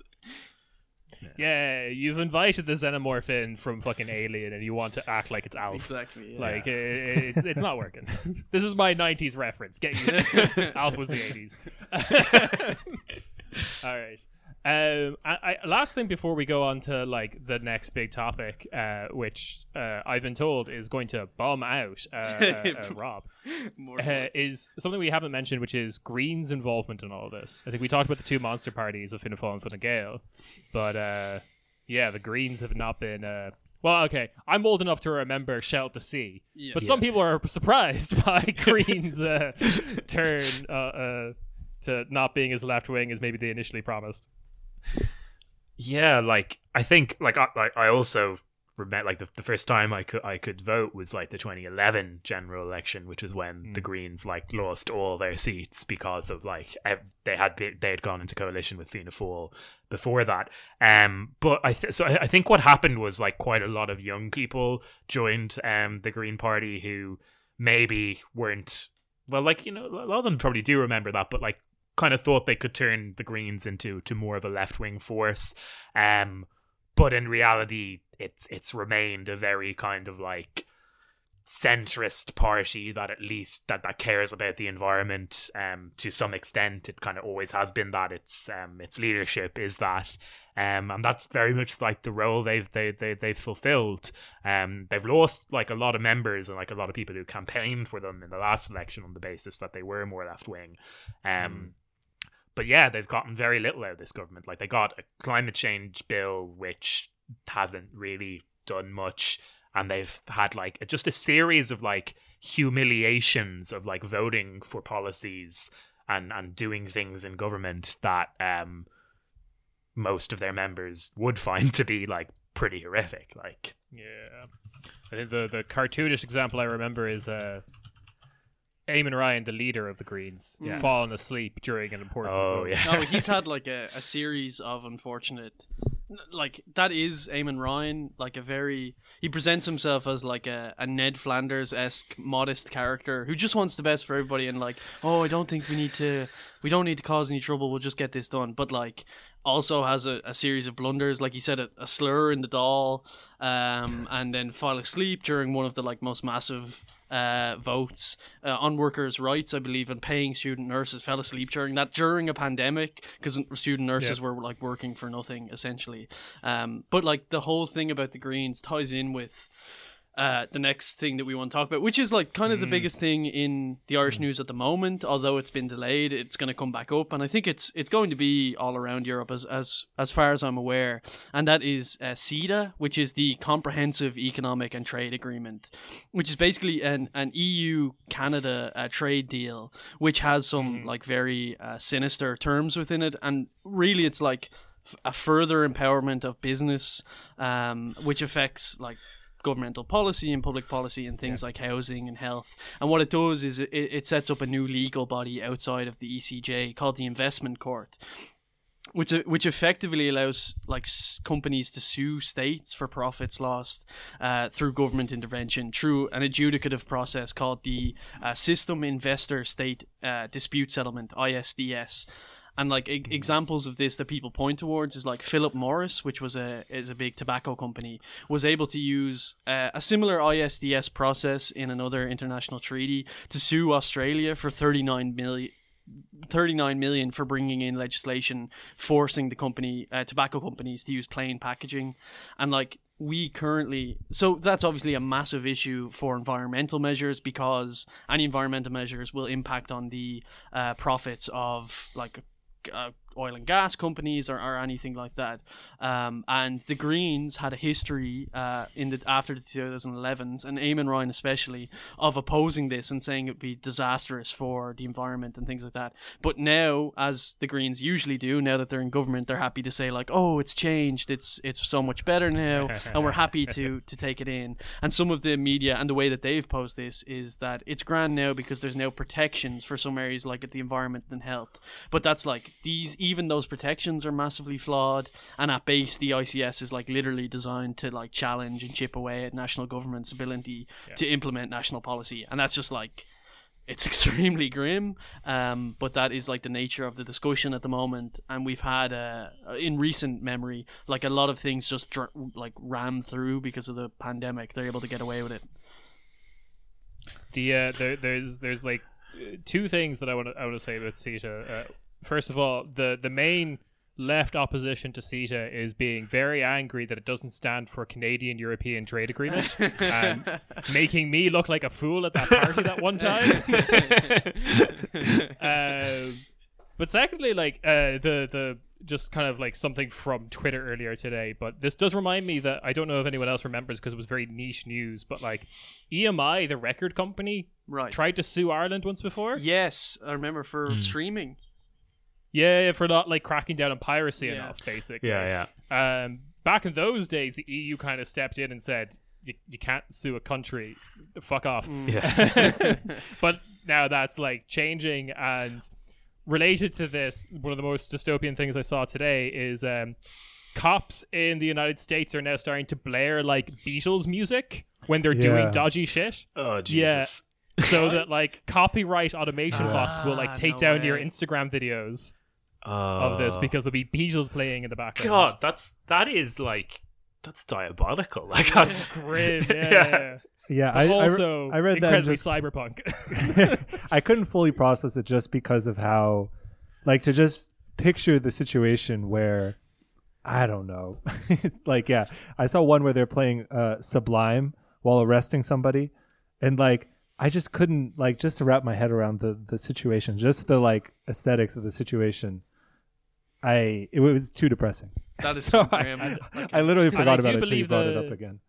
Yeah, you've invited the xenomorph in from fucking Alien, and you want to act like it's Alf. Exactly. Yeah. Like i- i- it's it's not working. this is my '90s reference. Get used to it. Alf was the '80s. All right. Um, I, I, last thing before we go on to like the next big topic, uh, which uh, I've been told is going to bomb out uh, uh, uh, Rob, More uh, is something we haven't mentioned, which is Green's involvement in all of this. I think we talked about the two monster parties of Fianna Fáil and Fine Gael, but uh, yeah, the Greens have not been. Uh, well, okay, I'm old enough to remember Shell to Sea, Yeah. but some people are surprised by Green's uh, turn uh, uh, to not being as left wing as maybe they initially promised. Yeah like i think like i, like, I also remember like the, the first time i could i could vote was like the 2011 general election which is when the greens like lost all their seats because of like ev- they had been, they had gone into coalition with fianna fáil before that. Um but i th- so I, I think what happened was like quite a lot of young people joined um the green party who maybe weren't well like you know a lot of them probably do remember that but like kind of thought they could turn the Greens into to more of a left wing force. Um, but in reality, it's it's remained a very kind of like centrist party that at least that, that cares about the environment um to some extent. It kind of always has been that. Its um its leadership is that. Um and that's very much like the role they've they, they they've fulfilled. Um they've lost like a lot of members and like a lot of people who campaigned for them in the last election on the basis that they were more left wing um but yeah, they've gotten very little out of this government. Like they got a climate change bill which hasn't really done much, and they've had like just a series of like humiliations of like voting for policies and and doing things in government that um most of their members would find to be like pretty horrific. Like Yeah, I think the the cartoonish example I remember is uh, Eamon Ryan, the leader of the Greens, Yeah. falling asleep during an important. oh vote. yeah, no, he's had like a, a series of unfortunate. Like that is Eamon Ryan, like a very he presents himself as like a, a Ned Flanders esque modest character who just wants the best for everybody and like oh I don't think we need to we don't need to cause any trouble we'll just get this done but like also has a, a series of blunders like he said a, a slur in the Dáil um and then fall asleep during one of the like most massive uh, votes uh, on workers' rights, I believe, and paying student nurses fell asleep during that during a pandemic because student nurses Yeah. were like working for nothing essentially. Um, but like the whole thing about the Greens ties in with uh, the next thing that we want to talk about, which is like kind of the biggest thing in the Irish news at the moment. Although it's been delayed, it's going to come back up, and I think it's it's going to be all around Europe as as as far as I'm aware. And that is uh, CETA, which is the Comprehensive Economic and Trade Agreement, which is basically an an EU Canada uh, trade deal, which has some like very uh, sinister terms within it, and really it's like f- a further empowerment of business, um, which affects like governmental policy and public policy and things like housing and health. And what it does is it, it sets up a new legal body outside of the ECJ called the Investment Court. Which, which effectively allows like s- companies to sue states for profits lost uh, through government intervention through an adjudicative process called the uh, System Investor State uh, Dispute Settlement (ISDS). And like e- examples of this that people point towards is like Philip Morris, which was a is a big tobacco company, was able to use uh, a similar ISDS process in another international treaty to sue Australia for 39 million 39 million for bringing in legislation forcing the company uh, tobacco companies to use plain packaging. And like we currently so that's obviously a massive issue for environmental measures because any environmental measures will impact on the uh, profits of like uh, oil and gas companies or, or anything like that. Um, and the Greens had a history uh, in the after the 2011s, and Eamon Ryan especially, of opposing this and saying it would be disastrous for the environment and things like that. But now, as the Greens usually do, now that they're in government, they're happy to say like, "Oh, it's changed. It's it's so much better now, and we're happy to to take it in." And some of the media and the way that they've posed this is that it's grand now because there's now protections for some areas like at the environment and health. But that's like these even those protections are massively flawed and at base the ICS is like literally designed to like challenge and chip away at national government's ability to implement national policy and that's just like it's extremely grim um, but that is like the nature of the discussion at the moment and we've had uh, in recent memory like a lot of things just dr- like ram through because of the pandemic they're able to get away with it The uh, there, there's there's like uh, two things that I want to I want to say about CETA. Uh, first of all, the the main left opposition to CETA is being very angry that it doesn't stand for Canadian European Trade Agreement and making me look like a fool at that party that one time. Um, but secondly, like uh, the the just kind of like something from Twitter earlier today. But this does remind me that I don't know if anyone else remembers because it was very niche news. But like EMI, the record company, right tried to sue Ireland once before. yes i remember for streaming Yeah, yeah, for not like cracking down on piracy Yeah. enough, basically. yeah, yeah. Um, back in those days, the EU kind of stepped in and said, "You, you can't sue a country. Fuck off." Yeah. but now that's like changing and related to this one of the most dystopian things i saw today is um cops in the united states are now starting to blare like beatles music when they're Yeah. doing dodgy shit Oh Jesus. so that like copyright automation bots will like Ah, take no down your instagram videos of of this because there'll be beatles playing in the background God, that's that is like that's diabolical. Like that's grim yeah, Yeah. yeah. Yeah, But I, I re- also I read that and incredibly just cyberpunk I couldn't fully process it just because of how, like, to just picture the situation where, I don't know, like, yeah, I saw one where they're playing uh, Sublime while arresting somebody, and like, I just couldn't like just to wrap my head around the the situation, just the like aesthetics of the situation. I it was too depressing. That is so I, grim. I literally forgot I about it until you brought it up again.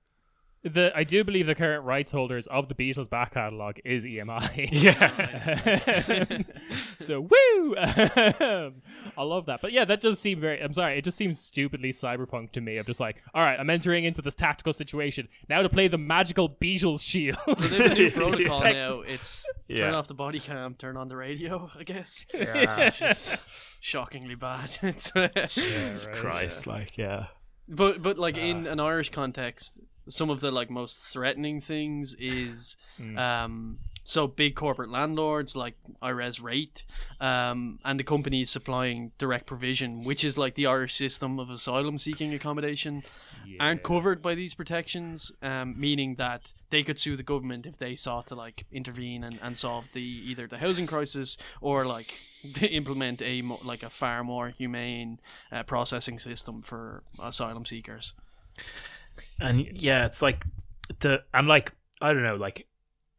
The I do believe the current rights holders of the Beatles back catalog is EMI. Yeah. so woo! I love that. But yeah, that does seem very. I'm sorry, it just seems stupidly cyberpunk to me. I'm just like, all right, I'm entering into this tactical situation now to play the magical Beatles shield. But they have a new protocol Text- now. It's Yeah. turn off the body cam, turn on the radio. I guess. Yeah. It's just shockingly bad. It's, Jesus right. Christ, like yeah. But but like uh. in an Irish context, some of the like most threatening things is Mm. um so big corporate landlords like IRES REIT um and the companies supplying direct provision, which is like the Irish system of asylum seeking accommodation, aren't covered by these protections, um, meaning that they could sue the government if they sought to like intervene and, and solve the either the housing crisis or like implement a mo- like a far more humane uh, processing system for asylum seekers. And yeah it's like the i'm like i don't know like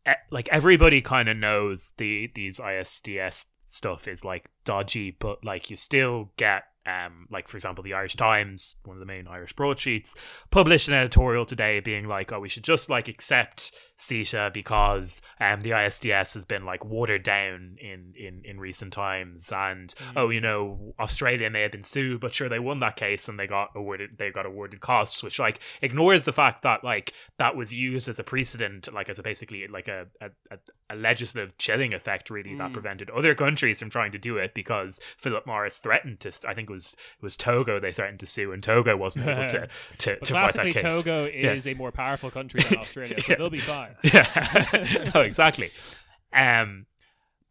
e- like everybody kind of knows the these isds stuff is like dodgy but like you still get um like for example the irish times one of the main irish broadsheets published an editorial today being like oh we should just like accept CETA because um the ISDS has been like watered down in in in recent times and oh you know Australia may have been sued but sure they won that case and they got awarded they got awarded costs which like ignores the fact that like that was used as a precedent like as a basically like a a, a, legislative chilling effect really that Mm. prevented other countries from trying to do it because Philip Morris threatened to I think was it was Togo they threatened to sue and Togo wasn't able to to, to fight that case Togo Yeah. is a more powerful country than Australia, so Yeah. they'll be fine. yeah no exactly um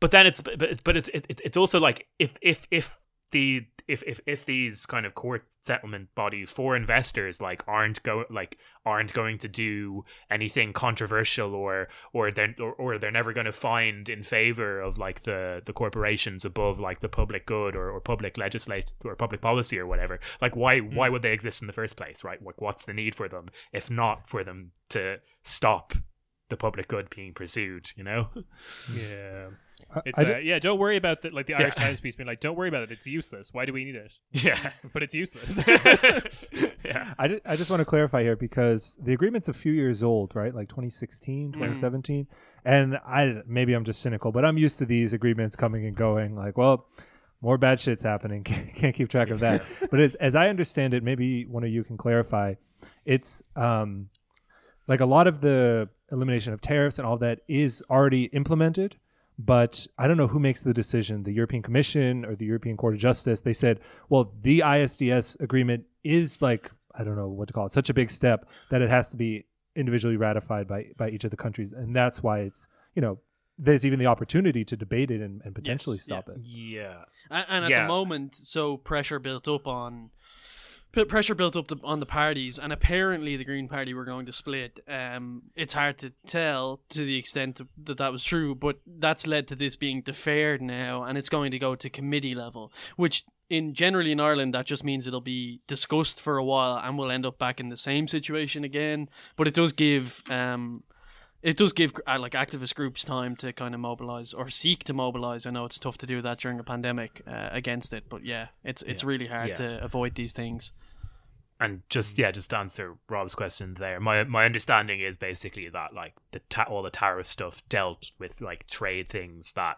but then it's but but it's it's it's also like if if if the if if if these kind of court settlement bodies for investors like aren't go like aren't going to do anything controversial or or they're or, or they're never going to find in favor of like the the corporations above like the public good or, or public legislate or public policy or whatever like why hmm. why would they exist in the first place right? Like what's the need for them if not for them to stop the public good being pursued you know? Yeah. It's uh, yeah. Don't worry about the like the Irish Yeah. Times piece being like, don't worry about it. It's useless. Why do we need it? yeah But it's useless. yeah I, ju- I just want to clarify here because the agreement's a few years old, right? Like 2016, 2017. And I maybe I'm just cynical, but I'm used to these agreements coming and going. Like, well, more bad shit's happening. Can't can't keep track of that. but as, as I understand it, maybe one of you can clarify. It's um, like a lot of the elimination of tariffs and all that is already implemented. But I don't know who makes the decision, the European Commission or the European Court of Justice. They said, well, the ISDS agreement is like, I don't know what to call it, such a big step that it has to be individually ratified by, by each of the countries. And that's why it's, you know, there's even the opportunity to debate it and, and potentially Yes, stop it. yeah And, and at Yeah. the moment, so pressure built up on p- pressure built up the, on the parties, and apparently the Green Party were going to split. Um, it's hard to tell to the extent that that was true, but that's led to this being deferred now, and it's going to go to committee level, which. In generally in Ireland, that just means it'll be discussed for a while, and we'll end up back in the same situation again. But it does give um, it does give uh, like activist groups time to kind of mobilize or seek to mobilize. I know it's tough to do that during a pandemic uh, against it, but yeah, it's it's really hard Yeah. to avoid these things. and just yeah just to answer rob's question there my my understanding is basically that like the ta- all the tariff stuff dealt with like trade things that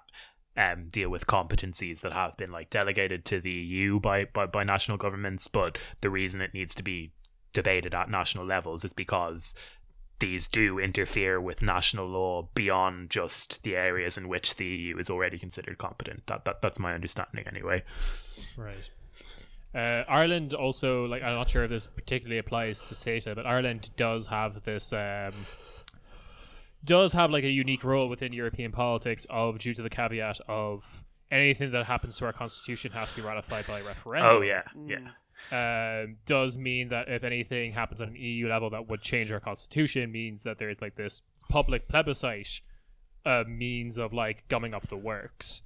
um deal with competencies that have been like delegated to the eu by by, by national governments but the reason it needs to be debated at national levels is because these do interfere with national law beyond just the areas in which the EU is already considered competent. That, that that's my understanding anyway. Right. Uh, Ireland also, like, I'm not sure if this particularly applies to CETA, but Ireland does have this, um, does have like a unique role within European politics of due to the caveat of anything that happens to our constitution has to be ratified by referendum. Oh yeah, yeah. Um, does mean that if anything happens on an EU level that would change our constitution, means that there's like this public plebiscite uh, means of like gumming up the works.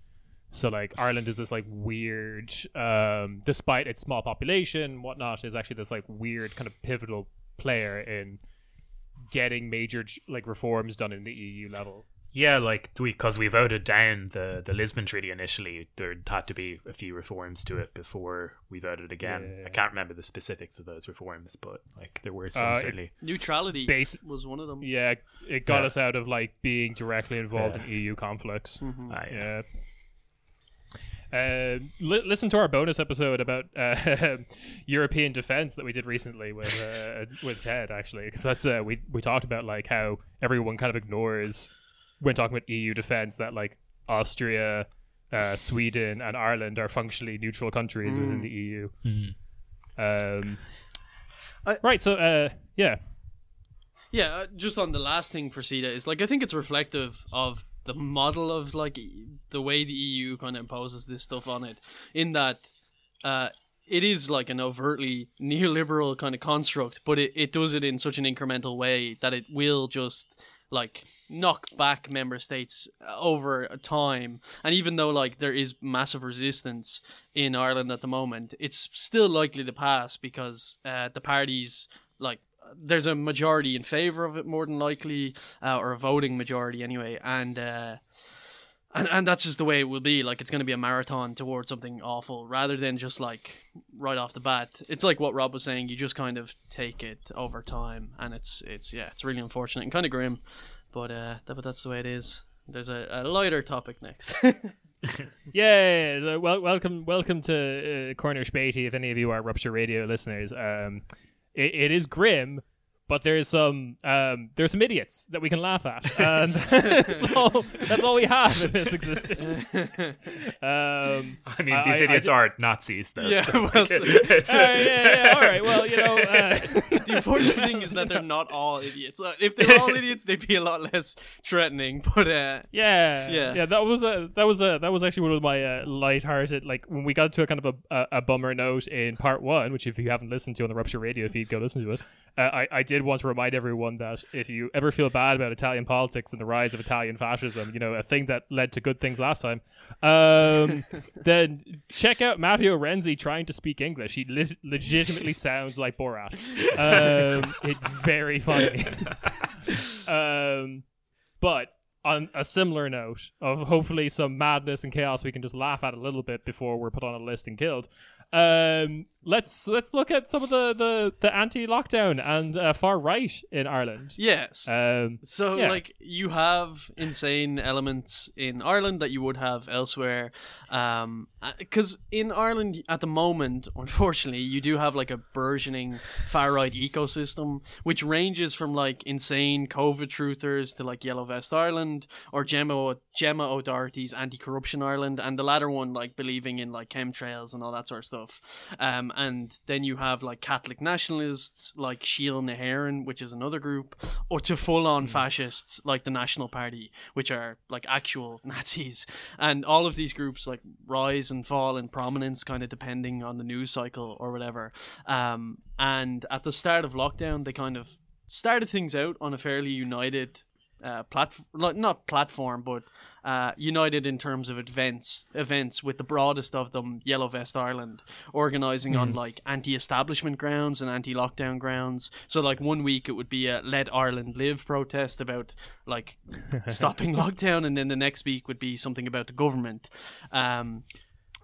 So like Ireland is this like weird, um, despite its small population, whatnot, is actually this like weird kind of pivotal player in getting major like reforms done in the EU level. Yeah, like because we, voted down the, the Lisbon Treaty initially, there had to be a few reforms to it before we voted again. Yeah. I can't remember the specifics of those reforms, but like there were some Uh, it- certainly. Neutrality Base- was one of them. Yeah, it got Yeah. us out of like being directly involved Yeah. in EU conflicts. Mhm. Ah, yeah. Yeah. Uh, li- listen to our bonus episode about uh, European defense that we did recently with uh, with Ted actually, because that's uh, we we talked about like how everyone kind of ignores when talking about EU defense that like Austria, uh, Sweden, and Ireland are functionally neutral countries within the EU. Um, I- right. So uh, yeah, Yeah, uh, just on the last thing for CETA is like I think it's reflective of the model of like the way the EU kind of imposes this stuff on it, in that uh, it is like an overtly neoliberal kind of construct, but it, it does it in such an incremental way that it will just like knock back member states over time. And even though like there is massive resistance in Ireland at the moment it's still likely to pass because uh, the parties like there's a majority in favor of it more than likely uh, or a voting majority anyway. And uh and, and that's just the way it will be. Like it's going to be a marathon towards something awful rather than just like right off the bat. It's like what rob was saying you just kind of take it over time and it's it's yeah it's really unfortunate and kind of grim but uh that, but that's the way it is. There's a, a lighter topic next. Yeah, well, welcome, welcome to uh, Corner Späti. If any of you are Rupture Radio listeners, um, it, it is grim, but there's some um, there's some idiots that we can laugh at, and that's all. That's all we have in this existence. Um, I mean, I- these I- I idiots did- are Nazis, though. Yeah, so, well, like, so- it's, all right, yeah, yeah, all right. Well, you know, uh, the unfortunate thing is that they're not all idiots Uh, if they were all idiots they'd be a lot less threatening but uh Yeah, Yeah. yeah. That was a that was a that was actually one of my uh, light-hearted. Like when we got to a kind of a, a, a bummer note in part one, which if you haven't listened to on the Rupture Radio feed, go listen to it. Uh, I I did want to remind everyone that if you ever feel bad about Italian politics and the rise of Italian fascism, you know a thing that led to good things last time, um, then check out Matteo Renzi trying to speak English. He le- legitimately sounds like Borat. Um, it's very funny. um, but on a similar note of hopefully some madness and chaos we can just laugh at a little bit before we're put on a list and killed. Um, let's let's look at some of the the, the anti-lockdown and uh, far right in Ireland. yes Um, So, Yeah. like, you have insane elements in Ireland that you would have elsewhere. Because in Ireland, at the moment, unfortunately, you do have, like, a burgeoning far right ecosystem, which ranges from, like, insane COVID truthers to, like, Yellow Vest Ireland or Gemma, Gemma O'Doherty's Anti Corruption Ireland, and the latter one, like, believing in, like, chemtrails and all that sort of stuff. Um, and then you have, like, Catholic nationalists like Síol na hÉireann, which is another group, or to full on fascists like the National Party, which are like actual Nazis. And all of these groups like rise and fall in prominence kind of depending on the news cycle or whatever. Um, and at the start of lockdown, they kind of started things out on a fairly united uh, platform, like not platform, but uh, united in terms of events, events with the broadest of them, Yellow Vest Ireland, organizing on like anti-establishment grounds and anti-lockdown grounds. So like one week it would be a "Let Ireland Live" protest about like stopping lockdown, and then the next week would be something about the government. Um,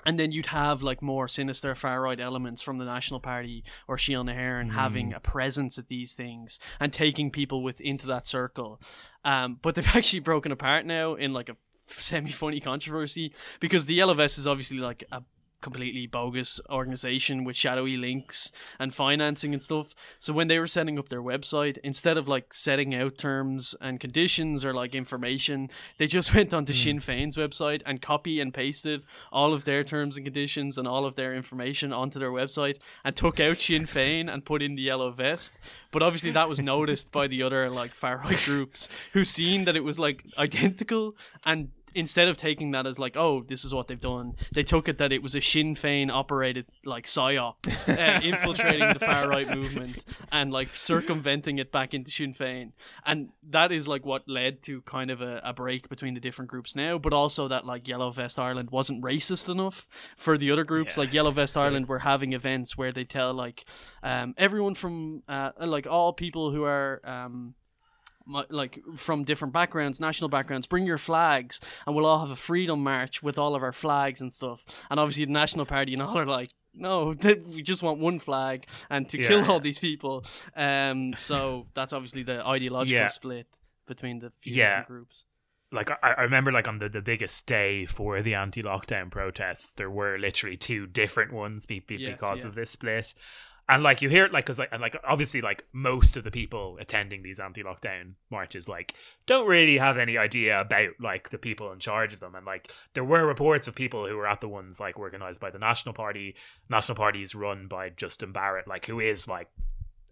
and then you'd have like more sinister far right elements from the National Party or Síol na hÉireann having a presence at these things and taking people with into that circle. Um, but they've actually broken apart now in like a semi funny controversy because the Vest is obviously like a completely bogus organization with shadowy links and financing and stuff. So when they were setting up their website, instead of like setting out terms and conditions or like information, they just went onto hmm. Sinn Féin's website and copy and pasted all of their terms and conditions and all of their information onto their website and took out Sinn Féin and put in the yellow vest. But obviously that was noticed by the other like far right groups who seen that it was like identical and instead of taking that as like, oh, this is what they've done, they took it that it was a Sinn Féin operated like psyop, uh, infiltrating the far right movement and like circumventing it back into Sinn Féin, and that is like what led to kind of a, a break between the different groups now, but also that like Yellow Vest Ireland wasn't racist enough for the other groups. Like Yellow Vest Ireland were having events where they tell like um, everyone from uh, like all people who are um, like from different backgrounds, national backgrounds. Bring your flags, and we'll all have a freedom march with all of our flags and stuff. And obviously, the National Party and all are like, no, th- we just want one flag and to kill all these people. Um, so that's obviously the ideological Yeah. split between the few Yeah. groups. like I, I remember like on the, the biggest day for the anti-lockdown protests there were literally two different ones be, be- Yes, because yeah. of this split and like you hear it like because like and like obviously like most of the people attending these anti-lockdown marches like don't really have any idea about like the people in charge of them and like there were reports of people who were at the ones like organized by the national party national party is run by justin barrett like who is like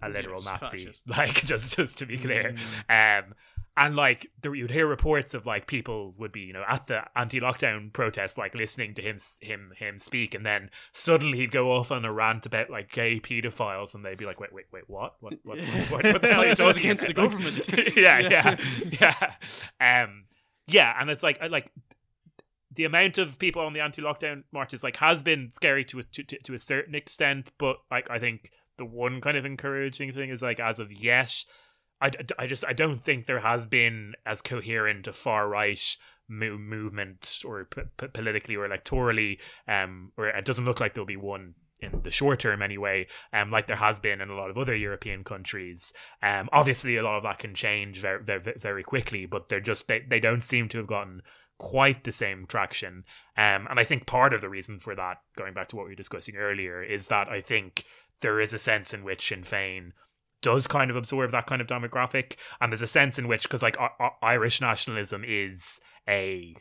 a literal Yes, nazi fascist. like just just to be clear Mm. um and like there, you'd hear reports of like people would be you know at the anti-lockdown protest like listening to him him him speak and then suddenly he'd go off on a rant about like gay pedophiles and they'd be like wait wait wait what what what, what, what, what the hell are you This was talking against the government. yeah Yeah. yeah yeah um yeah and it's like I like the amount of people on the anti-lockdown marches like has been scary to a, to, to, to a certain extent but like i think the one kind of encouraging thing is like as of yet I, I just I don't think there has been as coherent a far right mo- movement or p- p- politically or electorally um or it doesn't look like there'll be one in the short term anyway um like there has been in a lot of other European countries. Um obviously a lot of that can change very very, very quickly but they're just they, they don't seem to have gotten quite the same traction. Um and I think part of the reason for that going back to what we were discussing earlier is that I think there is a sense in which Sinn Féin does kind of absorb that kind of demographic. And there's a sense in which because like I- irish nationalism is a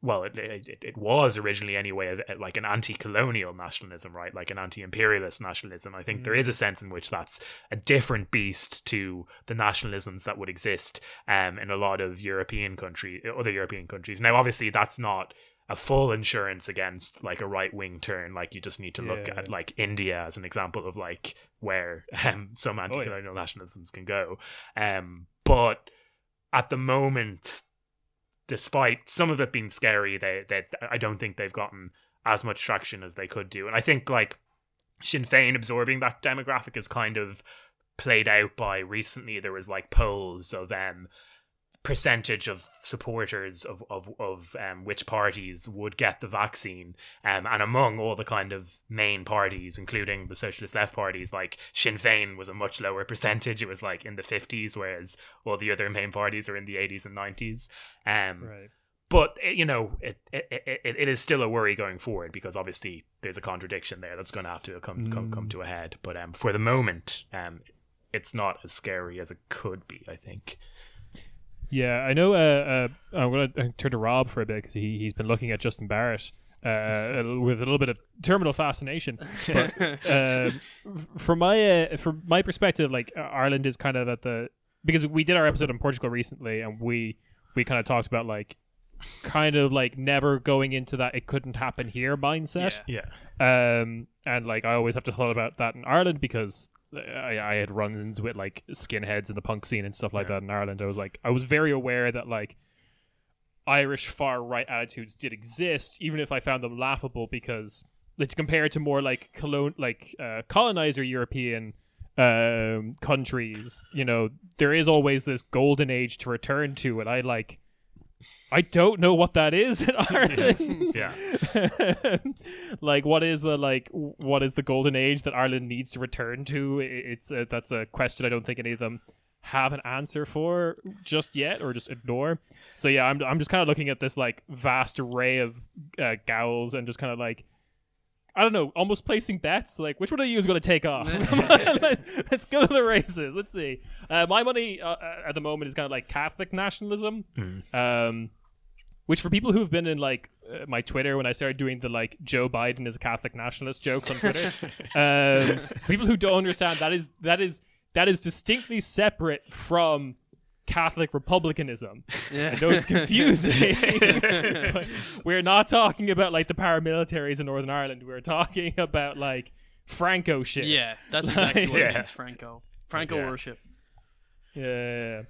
well it, it, it was originally anyway a, like an anti-colonial nationalism right? Like an anti-imperialist nationalism. I think there is a sense in which that's a different beast to the nationalisms that would exist um in a lot of european country other european countries. Now obviously that's not a full insurance against like a right wing turn. Like you just need to look Yeah. at like India as an example of like where um, some anti colonial nationalisms can go. Um, but at the moment, despite some of it being scary, they they I don't think they've gotten as much traction as they could do. And I think like Sinn Féin absorbing that demographic is kind of played out by recently there was like polls of um percentage of supporters of of of um, which parties would get the vaccine um, and among all the kind of main parties including the socialist left parties like Sinn Féin was a much lower percentage it was like in the 50s whereas all the other main parties are in the 80s and 90s um Right. but eh, you know it, it it it is still a worry going forward because obviously there's a contradiction there that's going to have to come come come Mm. to a head but um for the moment um it's not as scary as it could be i think Yeah, I know. Uh, uh, I'm going to turn to Rob for a bit because he he's been looking at Justin Barrett uh, with a little bit of terminal fascination. But uh, from my uh, from my perspective, like uh, Ireland is kind of at the because we did our episode on Portugal recently, and we we kind of talked about like kind of like never going into that it couldn't happen here mindset. yeah Um, and like I always have to thought about that in Ireland because I, I had run-ins with like skinheads in the punk scene and stuff like Yeah. that in Ireland. I was like, I was very aware that like Irish far right attitudes did exist, even if I found them laughable because like compared to more like colon like uh, colonizer European um countries, you know, there is always this golden age to return to, and I like. I don't know what that is in Ireland. yeah like what is the like what is the golden age that Ireland needs to return to? It's a, that's a question I don't think any of them have an answer for just yet or just ignore. So yeah, I'm I'm just kind of looking at this like vast array of uh, gowls and just kind of like I don't know, almost placing bets. Like, which one of you is going to take off? Let's go to the races. Let's see. Uh, my money uh, uh, at the moment is kind of like Catholic nationalism, um, which for people who've been in like uh, my Twitter when I started doing the like Joe Biden is a Catholic nationalist jokes on Twitter, um, for people who don't understand that is that is that is distinctly separate from Catholic republicanism. Yeah. I know it's confusing. we're not talking about like the paramilitaries in Northern Ireland. We're talking about like Franco shit. Yeah, that's exactly what Yeah. it means, Franco. Franco Yeah. worship. Yeah.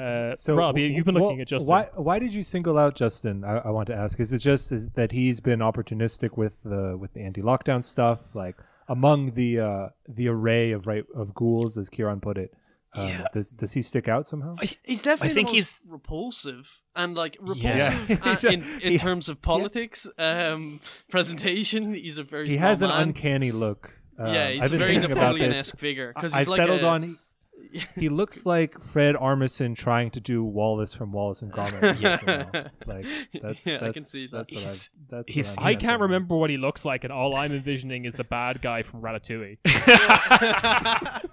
Uh, So, Rob, you, w- you've been w- looking at Justin. Why? Why did you single out Justin? I, I want to ask. Is it just is that he's been opportunistic with the with the anti-lockdown stuff? Like among the uh, the array of right of ghouls, as Kieran put it, Um, Yeah. Does does he stick out somehow? He's definitely I think he's- repulsive and like Yeah. repulsive uh, in, in He- terms of politics, um, presentation. He's a very He has an man. uncanny look. Um, yeah, he's I've a been very thinking. Napoleon-esque figure because I he's like settled a, on. He, he looks like Fred Armisen trying to do Wallace from Wallace and Gromit. Yeah. somehow. like that's, Yeah, I can see that. That's what He's- I'm, that's he's- what I'm I can't thinking. remember what he looks like, and all I'm envisioning is the bad guy from Ratatouille.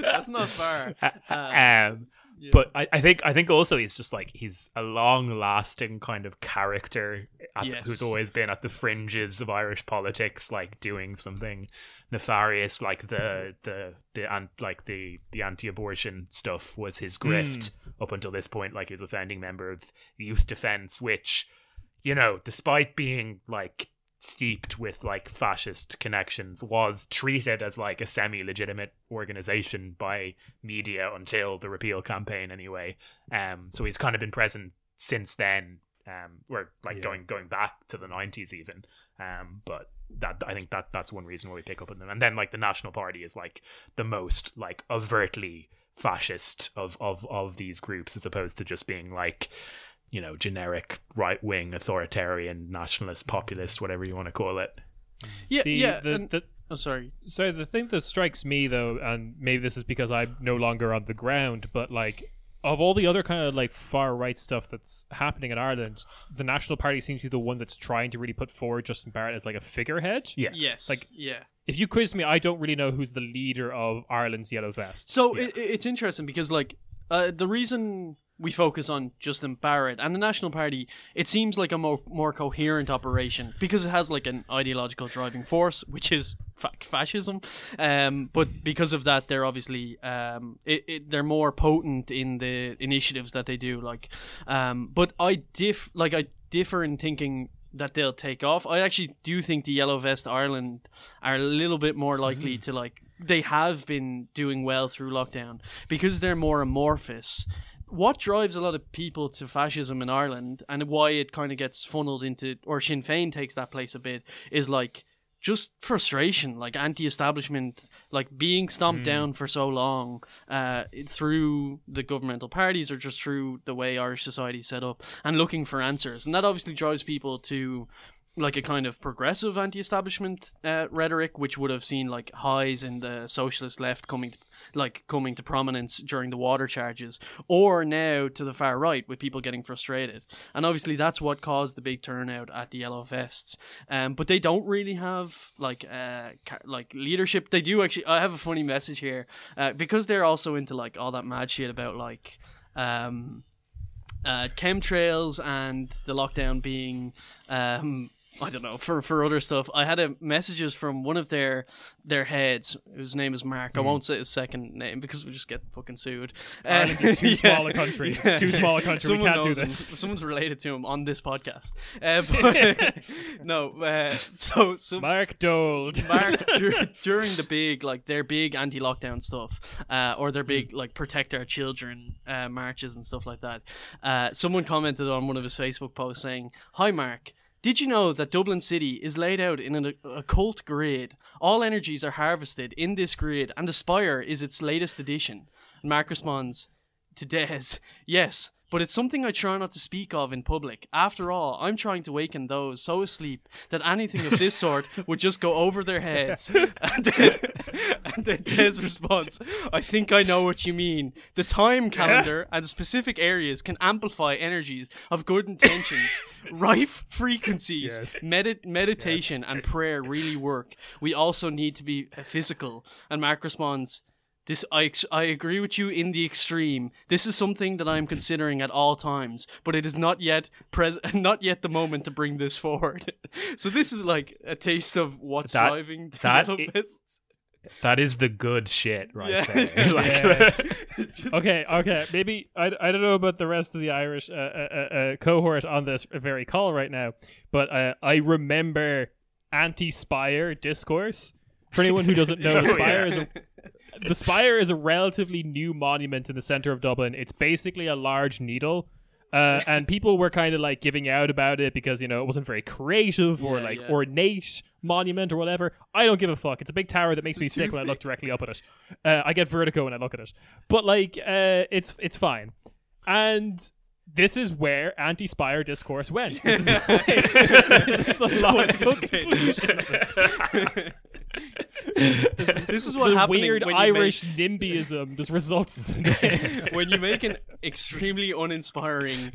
That's not far. Uh, um, yeah. but I, I think I think also he's just like he's a long lasting kind of character at Yes. who's always been at the fringes of Irish politics, like doing something nefarious, like the the the and like the the anti-abortion stuff was his grift up until this point. Like he was a founding member of Youth Defence, which you know, despite being like steeped with like fascist connections was treated as like a semi-legitimate organization by media until the repeal campaign anyway um so he's kind of been present since then um or like Yeah. going going back to the 90s even um but that i think that that's one reason why we pick up on them and then like the national party is like the most like overtly fascist of of of these groups as opposed to just being like you know generic right wing authoritarian nationalist populist whatever you want to call it yeah, The, yeah. the, and- the, oh, sorry. So the thing that strikes me though, and maybe this is because I'm no longer on the ground, but like of all the other kind of like far right stuff that's happening in Ireland, the National Party seems to be the one that's trying to really put forward Justin Barrett as like a figurehead. yeah Yes. Like- yeah. If you quiz me, I don't really know who's the leader of Ireland's Yellow Vests. So it, it's interesting because like uh, the reason we focus on Justin Barrett and the National Party, it seems like a more more coherent operation because it has like an ideological driving force, which is fa- fascism. Um, but because of that, they're obviously um, it, it, they're more potent in the initiatives that they do. Like, um, but I diff like I differ in thinking that they'll take off. I actually do think the Yellow Vest Ireland are a little bit more likely to like they have been doing well through lockdown because they're more amorphous. What drives a lot of people to fascism in Ireland and why it kind of gets funneled into or Sinn Féin takes that place a bit is like just frustration, like anti-establishment, like being stomped down for so long uh, through the governmental parties or just through the way Irish society is set up, and looking for answers, and that obviously drives people to like a kind of progressive anti-establishment uh, rhetoric, which would have seen like highs in the socialist left coming, to, like coming to prominence during the water charges, or now to the far right with people getting frustrated, and obviously that's what caused the big turnout at the Yellow Vests. Um, but they don't really have like uh like leadership. They do actually. I have a funny message here uh, because they're also into like all that mad shit about like um uh, chemtrails and the lockdown being um, I don't know for for other stuff. I had a messages from one of their their heads whose name is Mark. I won't say his second name because we just get fucking sued. Ireland is too small a country. It's too small a country. We can't do knows him. this. Someone's related to him on this podcast. Uh, but, no, uh, so so Mark Dold. Mark dur- during the big like their big anti-lockdown stuff, uh, or their big like protect our children uh, marches and stuff like that. Uh, someone commented on one of his Facebook posts saying, "Hi Mark." Did you know that Dublin City is laid out in an occult grid? All energies are harvested in this grid, and the Spire is its latest addition. Mark responds to Des, Yes, but it's something I try not to speak of in public. After all, I'm trying to waken those so asleep that anything of this sort would just go over their heads. and then, and then Des responds, I think I know what you mean. The time calendar and specific areas can amplify energies of good intentions. Rife frequencies, Yes. medi- meditation, and prayer really work. We also need to be physical. And Mark responds, this I ex- I agree with you in the extreme. This is something that I am considering at all times, but it is not yet pres- not yet the moment to bring this forward. so this is like a taste of what's That- driving the that Yellow i- Vests. that is the good shit right Yeah. there Like- Yes. Just- okay, okay. Maybe I, I don't know about the rest of the Irish uh, uh, uh, uh, cohort on this very call right now, but uh, I remember anti-spire discourse. For anyone who doesn't know, Oh, Spire yeah. is a the spire is a relatively new monument in the center of Dublin. It's basically a large needle. Uh, and people were kind of like giving out about it because you know it wasn't very creative or Yeah, like yeah. ornate monument or whatever. I don't give a fuck. It's a big tower that makes me sick when I look directly up at it. Uh, I get vertigo when I look at it. But like, uh, it's it's fine. And this is where anti-spire discourse went. This is, this is the logical conclusion it. this is what the weird Irish NIMBYism just results in this. when you make an extremely uninspiring,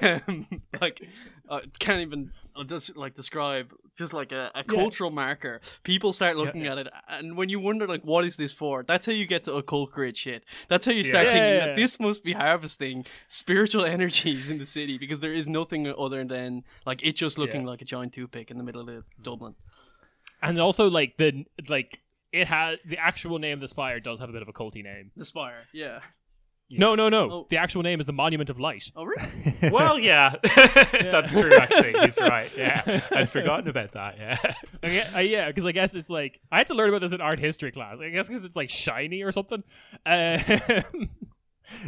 um, like uh, can't even uh, just like describe just like a, a cultural marker. People start looking at it, and when you wonder like what is this for, that's how you get to occult grid shit. That's how you start Yeah. thinking Yeah, yeah, that this must be harvesting spiritual energies in the city because there is nothing other than like it just looking Yeah. like a giant toothpick in the middle of Dublin. And also like the like it had the actual name of the spire does have a bit of a culty name. The spire, yeah. No, no, no. Oh. The actual name is the Monument of Light. Oh really? well, yeah, that's true. Actually, he's right. Yeah, I'd forgotten about that. Yeah, I gue- uh, yeah, because I guess it's like I had to learn about this in art history class. I guess because it's like shiny or something. Uh,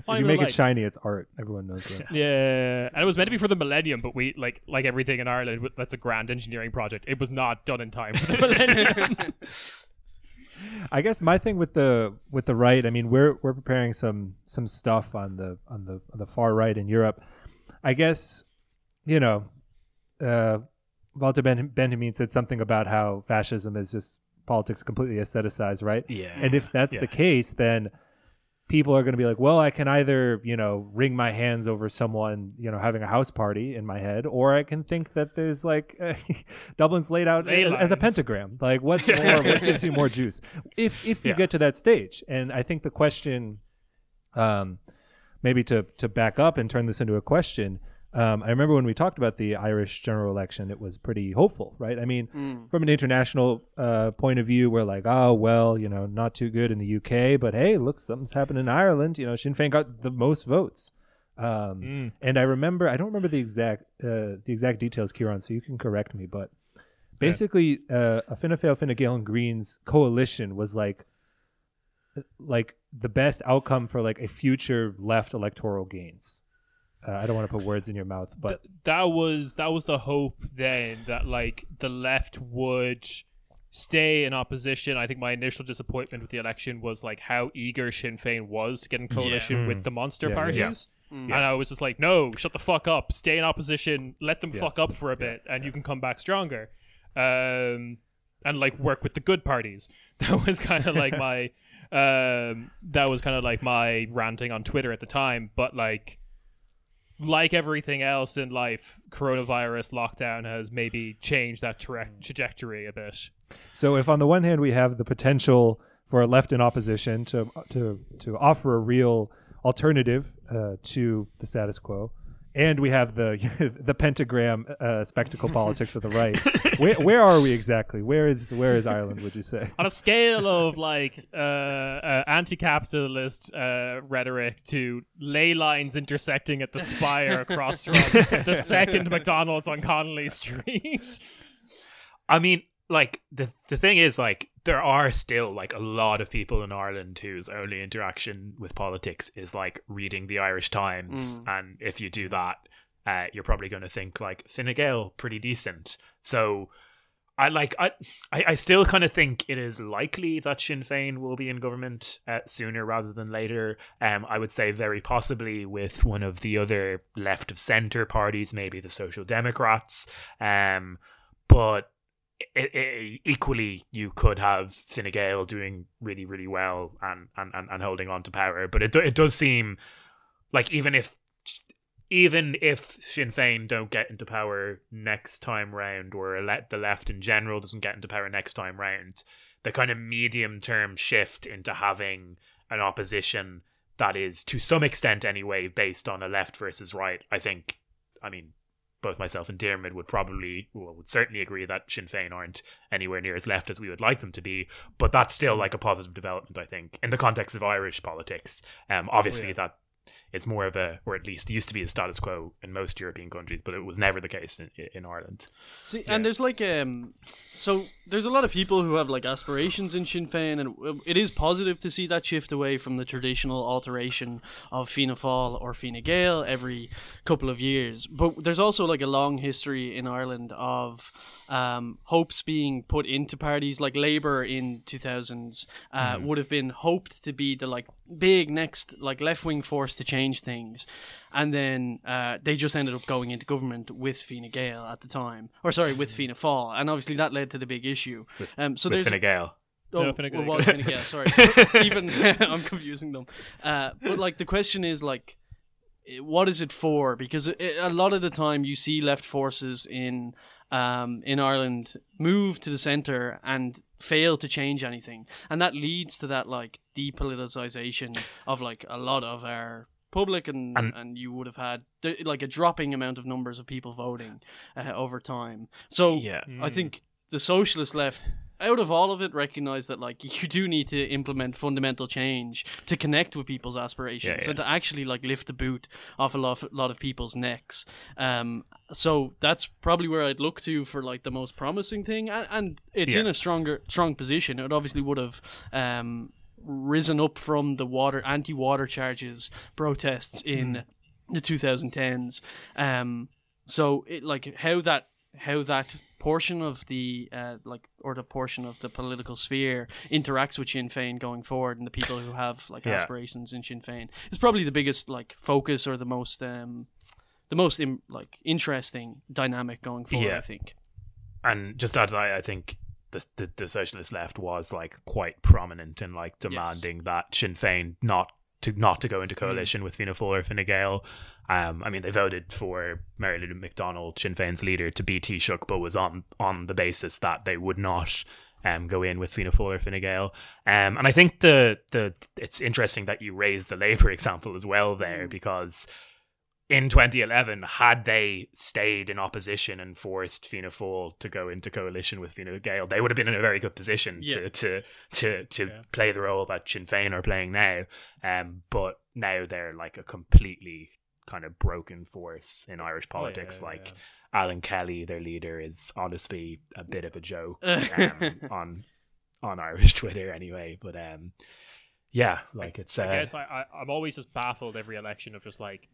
If you make it shiny, it's art. Everyone knows that. Yeah, and it was meant to be for the millennium, but we like like everything in Ireland. That's a grand engineering project. It was not done in time for the millennium. I guess my thing with the with the right, I mean, we're we're preparing some some stuff on the on the on the far right in Europe. I guess, you know, uh, Walter ben- Benjamin said something about how fascism is just politics completely aestheticized, right? Yeah. And if that's Yeah. the case, then people are going to be like, well, I can either, you know, wring my hands over someone, you know, having a house party in my head, or I can think that there's like Dublin's laid out as, as a pentagram. Like, what's more? what gives you more juice? If if you Yeah. get to that stage, and I think the question, um, maybe to to back up and turn this into a question. Um, I remember when we talked about the Irish general election, it was pretty hopeful, right? I mean, from an international uh, point of view, we're like, oh, well, you know, not too good in the UK, but hey, look, something's happened in Ireland. You know, Sinn Féin got the most votes. Um, And I remember, I don't remember the exact uh, the exact details, Kieran, so you can correct me, but basically, uh, a Fine Gael, Fine Gael and Greens coalition was like like the best outcome for like a future left electoral gains. Uh, I don't want to put words in your mouth, but that was that was the hope then that like the left would stay in opposition. I think my initial disappointment with the election was like how eager Sinn Féin was to get in coalition with the monster Yeah, yeah. parties. And I was just like, no, shut the fuck up. Stay in opposition. Let them fuck up for a bit, and you can come back stronger. Um, and like work with the good parties. That was kind of like my, um, that was kind of like my ranting on Twitter at the time. But like, like everything else in life, coronavirus lockdown has maybe changed that tra- trajectory a bit. So if on the one hand we have the potential for a left in opposition to to to offer a real alternative uh, to the status quo, and we have the the pentagram uh, spectacle politics of the right, where where are we exactly? Where is where is Ireland? Would you say? On a scale of like uh, uh, anti-capitalist uh, rhetoric to ley lines intersecting at the spire across from the second McDonald's on Connolly Street. I mean, like the the thing is, like there are still like a lot of people in Ireland whose only interaction with politics is like reading the Irish Times, and if you do that, uh, you're probably going to think like Fine Gael pretty decent. So. I like I I I still kind of think it is likely that Sinn Féin will be in government uh, sooner rather than later. Um, I would say very possibly with one of the other left of centre parties, maybe the Social Democrats. Um, but i i equally, you could have Fine doing really really well and, and, and, holding on to power. But it do, it does seem like even if even if Sinn Féin don't get into power next time round, or ele- the left in general doesn't get into power next time round, the kind of medium term shift into having an opposition that is, to some extent anyway, based on a left versus right, I think, I mean, both myself and Diarmid would probably, well, would certainly agree that Sinn Féin aren't anywhere near as left as we would like them to be, but that's still like a positive development, I think, in the context of Irish politics. Um, obviously, that it's more of a, or at least used to be the status quo in most European countries, but it was never the case in, in Ireland. See, and there's like um, so there's a lot of people who have like aspirations in Sinn Féin, and it is positive to see that shift away from the traditional alteration of Fianna Fáil or Fine Gael every couple of years. But there's also like a long history in Ireland of um, hopes being put into parties like Labour in 2000s uh, would have been hoped to be the like big next like left wing force to change things, and then uh, they just ended up going into government with Fine Gael at the time, or sorry, with Fianna Fáil, and obviously that led to the big issue. Um, so With there's Fine Gael. Oh, No, Fine Gael. well, Fine Gael, sorry. Even I'm confusing them. Uh, but like the question is like, what is it for? Because it, a lot of the time you see left forces in um, in Ireland move to the center and fail to change anything, and that leads to that like depoliticization of like a lot of our public and and, And- you would have had like a dropping amount of numbers of people voting uh, over time so Yeah. I think the socialist left, out of all of it, recognize that like you do need to implement fundamental change to connect with people's aspirations Yeah, and to actually like lift the boot off a lot, of, lot of people's necks. Um, so that's probably where I'd look to for like the most promising thing, and, and it's Yeah. in a stronger, strong position. It obviously would have. Um, risen up from the water anti-water charges protests in the 2010s um so it like how that how that portion of the uh, like or the portion of the political sphere interacts with Sinn Féin going forward and the people who have like Yeah. aspirations in Sinn Féin is probably the biggest like focus or the most um the most im- like interesting dynamic going forward Yeah. I think and just add that, I think the, the the socialist left was like quite prominent in like demanding that Sinn Féin not to not to go into coalition with Fianna Fáil or Fine Gael. Um, I mean, they voted for Mary Lou McDonald, Sinn Féin's leader, to be Taoiseach, but was on on the basis that they would not um, go in with Fianna Fáil or Fine Gael. Um, and I think the the it's interesting that you raised the Labour example as well there because in 2011, had they stayed in opposition and forced Fianna Fáil to go into coalition with Fianna Gael, they would have been in a very good position Yeah. to to to, to Yeah. play the role that Sinn Féin are playing now. Um, but now they're like a completely kind of broken force in Irish politics. Oh, yeah, like yeah. Alan Kelly, their leader, is honestly a bit of a joke um, on on Irish Twitter anyway. But um, yeah, like it's uh, I guess I, I, I'm always just baffled every election of just like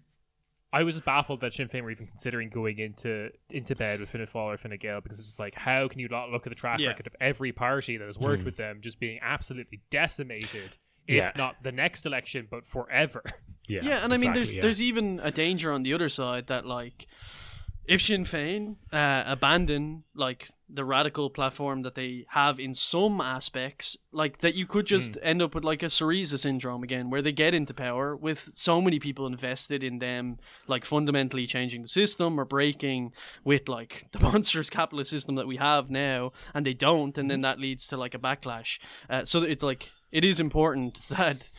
I was just baffled that Sinn Féin were even considering going into into bed with Fianna Fáil or Fine Gael because it's like how can you not look at the track Yeah. record of every party that has worked Mm. with them just being absolutely decimated, if Yeah. not the next election, but forever. yeah, yeah, and I mean, there's yeah. there's even a danger on the other side that like, if Sinn Féin uh, abandon like the radical platform that they have in some aspects, like that you could just end up with like a Syriza syndrome again, where they get into power with so many people invested in them, like fundamentally changing the system or breaking with like the monstrous capitalist system that we have now, and they don't, and then that leads to like a backlash. Uh, so it's like it is important that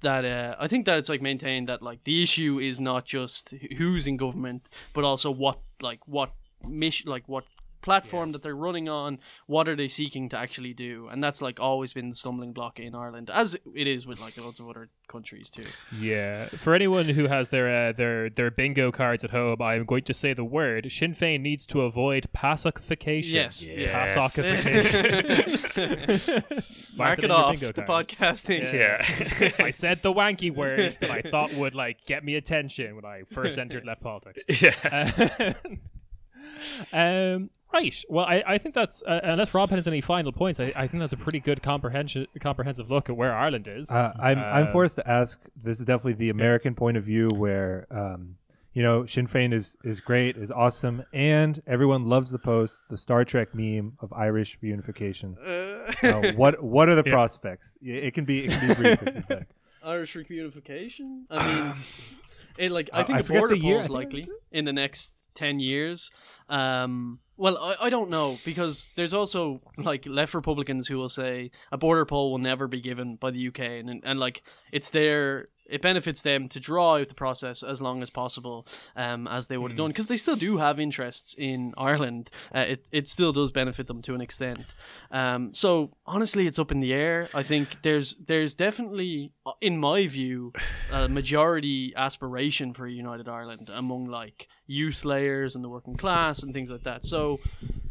that uh, I think that it's like maintained that like the issue is not just who's in government, but also what like what mission like what platform that they're running on, what are they seeking to actually do, and that's like always been the stumbling block in Ireland, as it is with like lots of other countries too. Yeah, for anyone who has their uh, their their bingo cards at home, I'm going to say the word Sinn Féin needs to avoid pacification. Yes. Yes. Pacification. Mark it it in your off the cards. podcasting. yeah. I said the wanky word that I thought would like get me attention when I first entered left politics. yeah. Uh, um, right. Well, I, I think that's uh, unless Rob has any final points, I, I think that's a pretty good comprehension comprehensive look at where Ireland is. Uh, I'm I'm Uh, forced to ask. This is definitely the American point of view, where um, you know Sinn Féin is is great, is awesome, and everyone loves the post, the Star Trek meme of Irish reunification. Uh, Now, what what are the prospects? It it can be it can be brief if you'd like. Irish reunification. I mean, it like I Uh, think I a forget border the year, poll is likely in the next ten years. Um, well, I, I don't know because there's also like left Republicans who will say a border poll will never be given by the UK, and and like it's their it benefits them to draw out the process as long as possible, um, as they would have done, because they still do have interests in Ireland. Uh, it it still does benefit them to an extent. Um, so honestly, it's up in the air. I think there's there's definitely, uh, in my view, a majority aspiration for a united Ireland among like youth layers and the working class and things like that. So.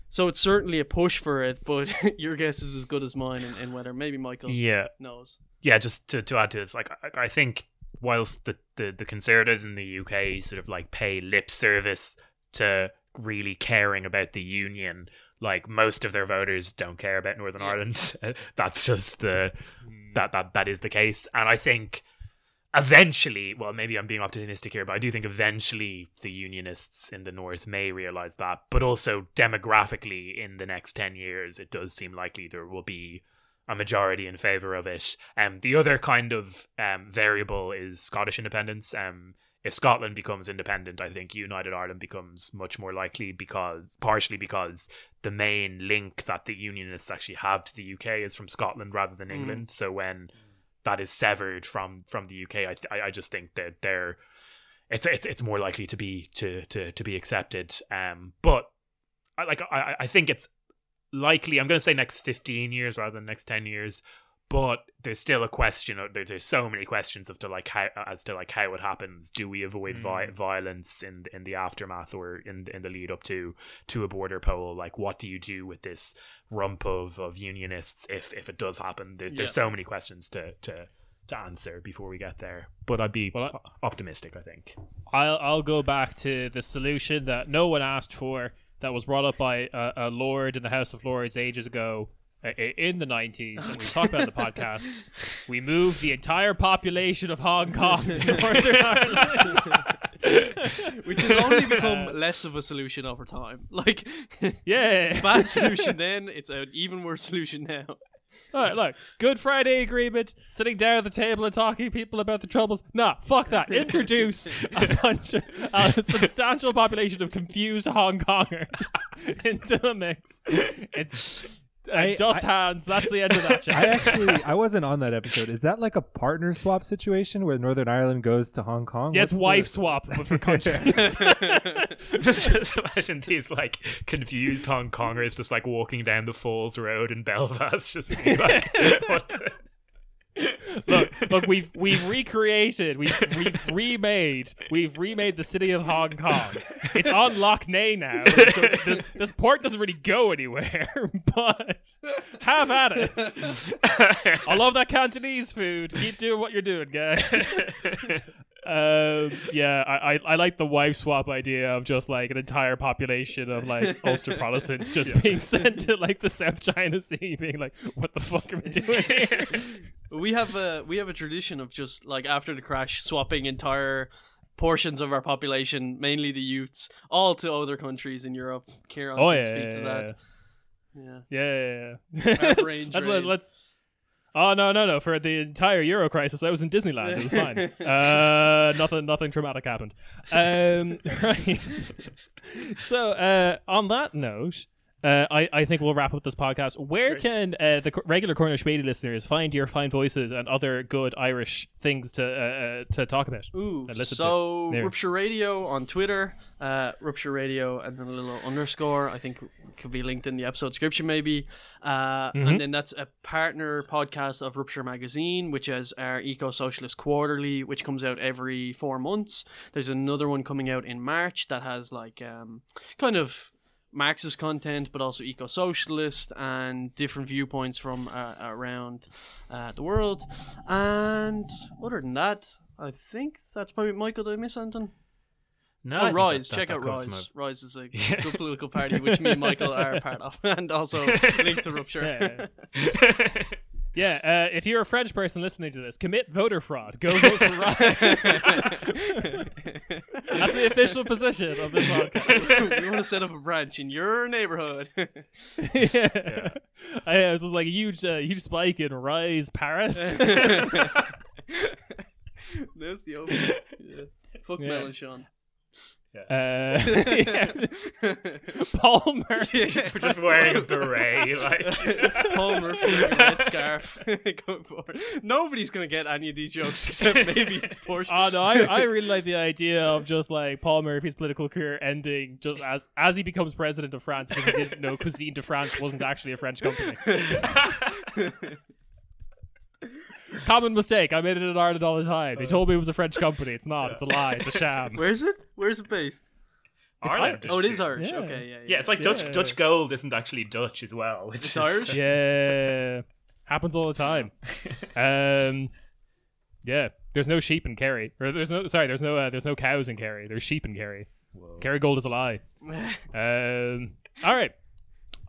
So it's certainly a push for it, but your guess is as good as mine in, in whether maybe Michael Yeah, knows. Yeah. Just to, to add to this, like I, I think whilst the, the the conservatives in the UK sort of like pay lip service to really caring about the union, like most of their voters don't care about Northern. Ireland. That's just the mm. that that that is the case, and I think eventually, well, maybe I'm being optimistic here, but I do think eventually the unionists in the north may realize that. But also demographically, in the next ten years, it does seem likely there will be a majority in favor of it. Um, the other kind of um, variable is Scottish independence. Um, if Scotland becomes independent, I think United Ireland becomes much more likely because, partially because the main link that the Unionists actually have to the UK is from Scotland rather than England. So when that is severed from from the UK, I th- I, I just think that they're it's it's it's more likely to be to to to be accepted. Um, but I like I I think it's likely. I'm going to say next 15 years rather than next 10 years. But there's still a question. There, there's so many questions of to like how as to like how it happens. Do we avoid vi- mm. violence in the- in the aftermath or in in the lead up to to a border poll? Like, what do you do with this rump of, of unionists if if it does happen? There's there's so many questions to to to answer before we get there. But I'd be Well, I- optimistic. I think. I'll I'll go back to the solution that no one asked for that was brought up by a, a lord in the House of Lords ages ago uh, in the 90s that we talked about in the podcast. We moved the entire population of Hong Kong to Northern Ireland. Which has only become less of a solution over time. Like, Yeah. bad solution then, it's an even worse solution now. All right, look, Good Friday Agreement, sitting down at the table and talking to people about the troubles. Nah, fuck that. Introduce a bunch of a substantial population of confused Hong Kongers into the mix. It's I- dust hands. That's the end of that I actually I wasn't on that episode. Is that like a partner swap situation where Northern Ireland goes to Hong Kong? Yeah, it's What's the- wife swap but for countries. just, just imagine these like confused Hong Kongers just like walking down the Falls Road in Belfast, just like, what the? Look, look, we've we've recreated, we've we've remade, we've remade the city of Hong Kong. It's on Lough Neagh now, so this this port doesn't really go anywhere. But have at it. I love that Cantonese food. Keep doing what you're doing, guys. Um, yeah, I, I I like the wife swap idea of just like an entire population of like Ulster Protestants just being sent to like the South China Sea, being like, "What the fuck are we doing here?" we have a we have a tradition of just like after the crash swapping entire portions of our population, mainly the youths, all to other countries in Europe. Kieran Oh can yeah, speak yeah, to yeah, that. Yeah. yeah, yeah, yeah. Let's drain. let's. Oh no no no! For the entire Euro crisis, I was in Disneyland. It was fine. uh, nothing nothing traumatic happened. Um, right. so uh, on that note, uh, I I think we'll wrap up this podcast. Where Great. can uh, the regular Corner Späti listeners find your fine voices and other good Irish things to uh, uh, to talk about? Ooh, and listen to. so There. Rupture Radio on Twitter, uh, Rupture Radio, and then a little underscore. I think could be linked in the episode description, maybe. Uh, Mhm. And then that's a partner podcast of Rupture Magazine, which is our Eco Socialist Quarterly, which comes out every four months. There's another one coming out in March that has like um, kind of Marxist content, but also eco socialist and different viewpoints from uh, around uh, the world. And other than that, I think that's probably Michael. Did I miss anything? No, oh, Rise. that- Check that out Rise. Rise is a good political party, which me and Michael are part of, and also linked to Rupture. Yeah. Yeah, uh, if you're a French person listening to this, commit voter fraud. Go vote for Rise. That's the official position of this podcast. we want to set up a branch in your neighborhood. yeah. I, it was like a huge, uh, huge spike in Rise Paris. There's the open. Yeah. Fuck Yeah. Mel Uh, yeah. Paul Murphy. Just wearing a beret, like. Paul Murphy with a red scarf. Going forward. Nobody's gonna get any of these jokes except maybe Porsche. Oh no, I, I really like the idea of just like Paul Murphy's political career ending just as as he becomes president of France because he didn't know Cuisine de France wasn't actually a French company. Common mistake. I made it in Ireland all the time. They told me it was a French company. It's not. It's a lie. It's a sham. Where's it? Where's it based? Ireland. Irish. Oh, it is Irish. Yeah. Okay, yeah, yeah. Yeah, it's like Dutch Yeah. Dutch gold isn't actually Dutch as well. which It's is- Irish. Yeah, happens all the time. Um, yeah. There's no sheep in Kerry. Or there's no sorry. There's no uh, there's no cows in Kerry. There's sheep in Kerry. Kerry Gold is a lie. Um, all right.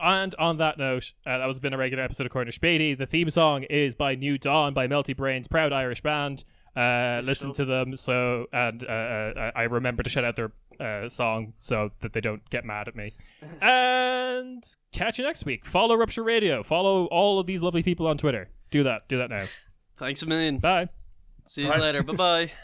And on that note, uh, that was been a regular episode of Corner Späti. The theme song is by New Dawn by Melty Brains, proud Irish band. Uh, listen to them so, and uh, uh, I remember to shout out their uh, song so that they don't get mad at me. And catch you next week. Follow Rupture Radio. Follow all of these lovely people on Twitter. Do that. Do that now. Thanks a million. Bye. See you Bye. later. Bye bye.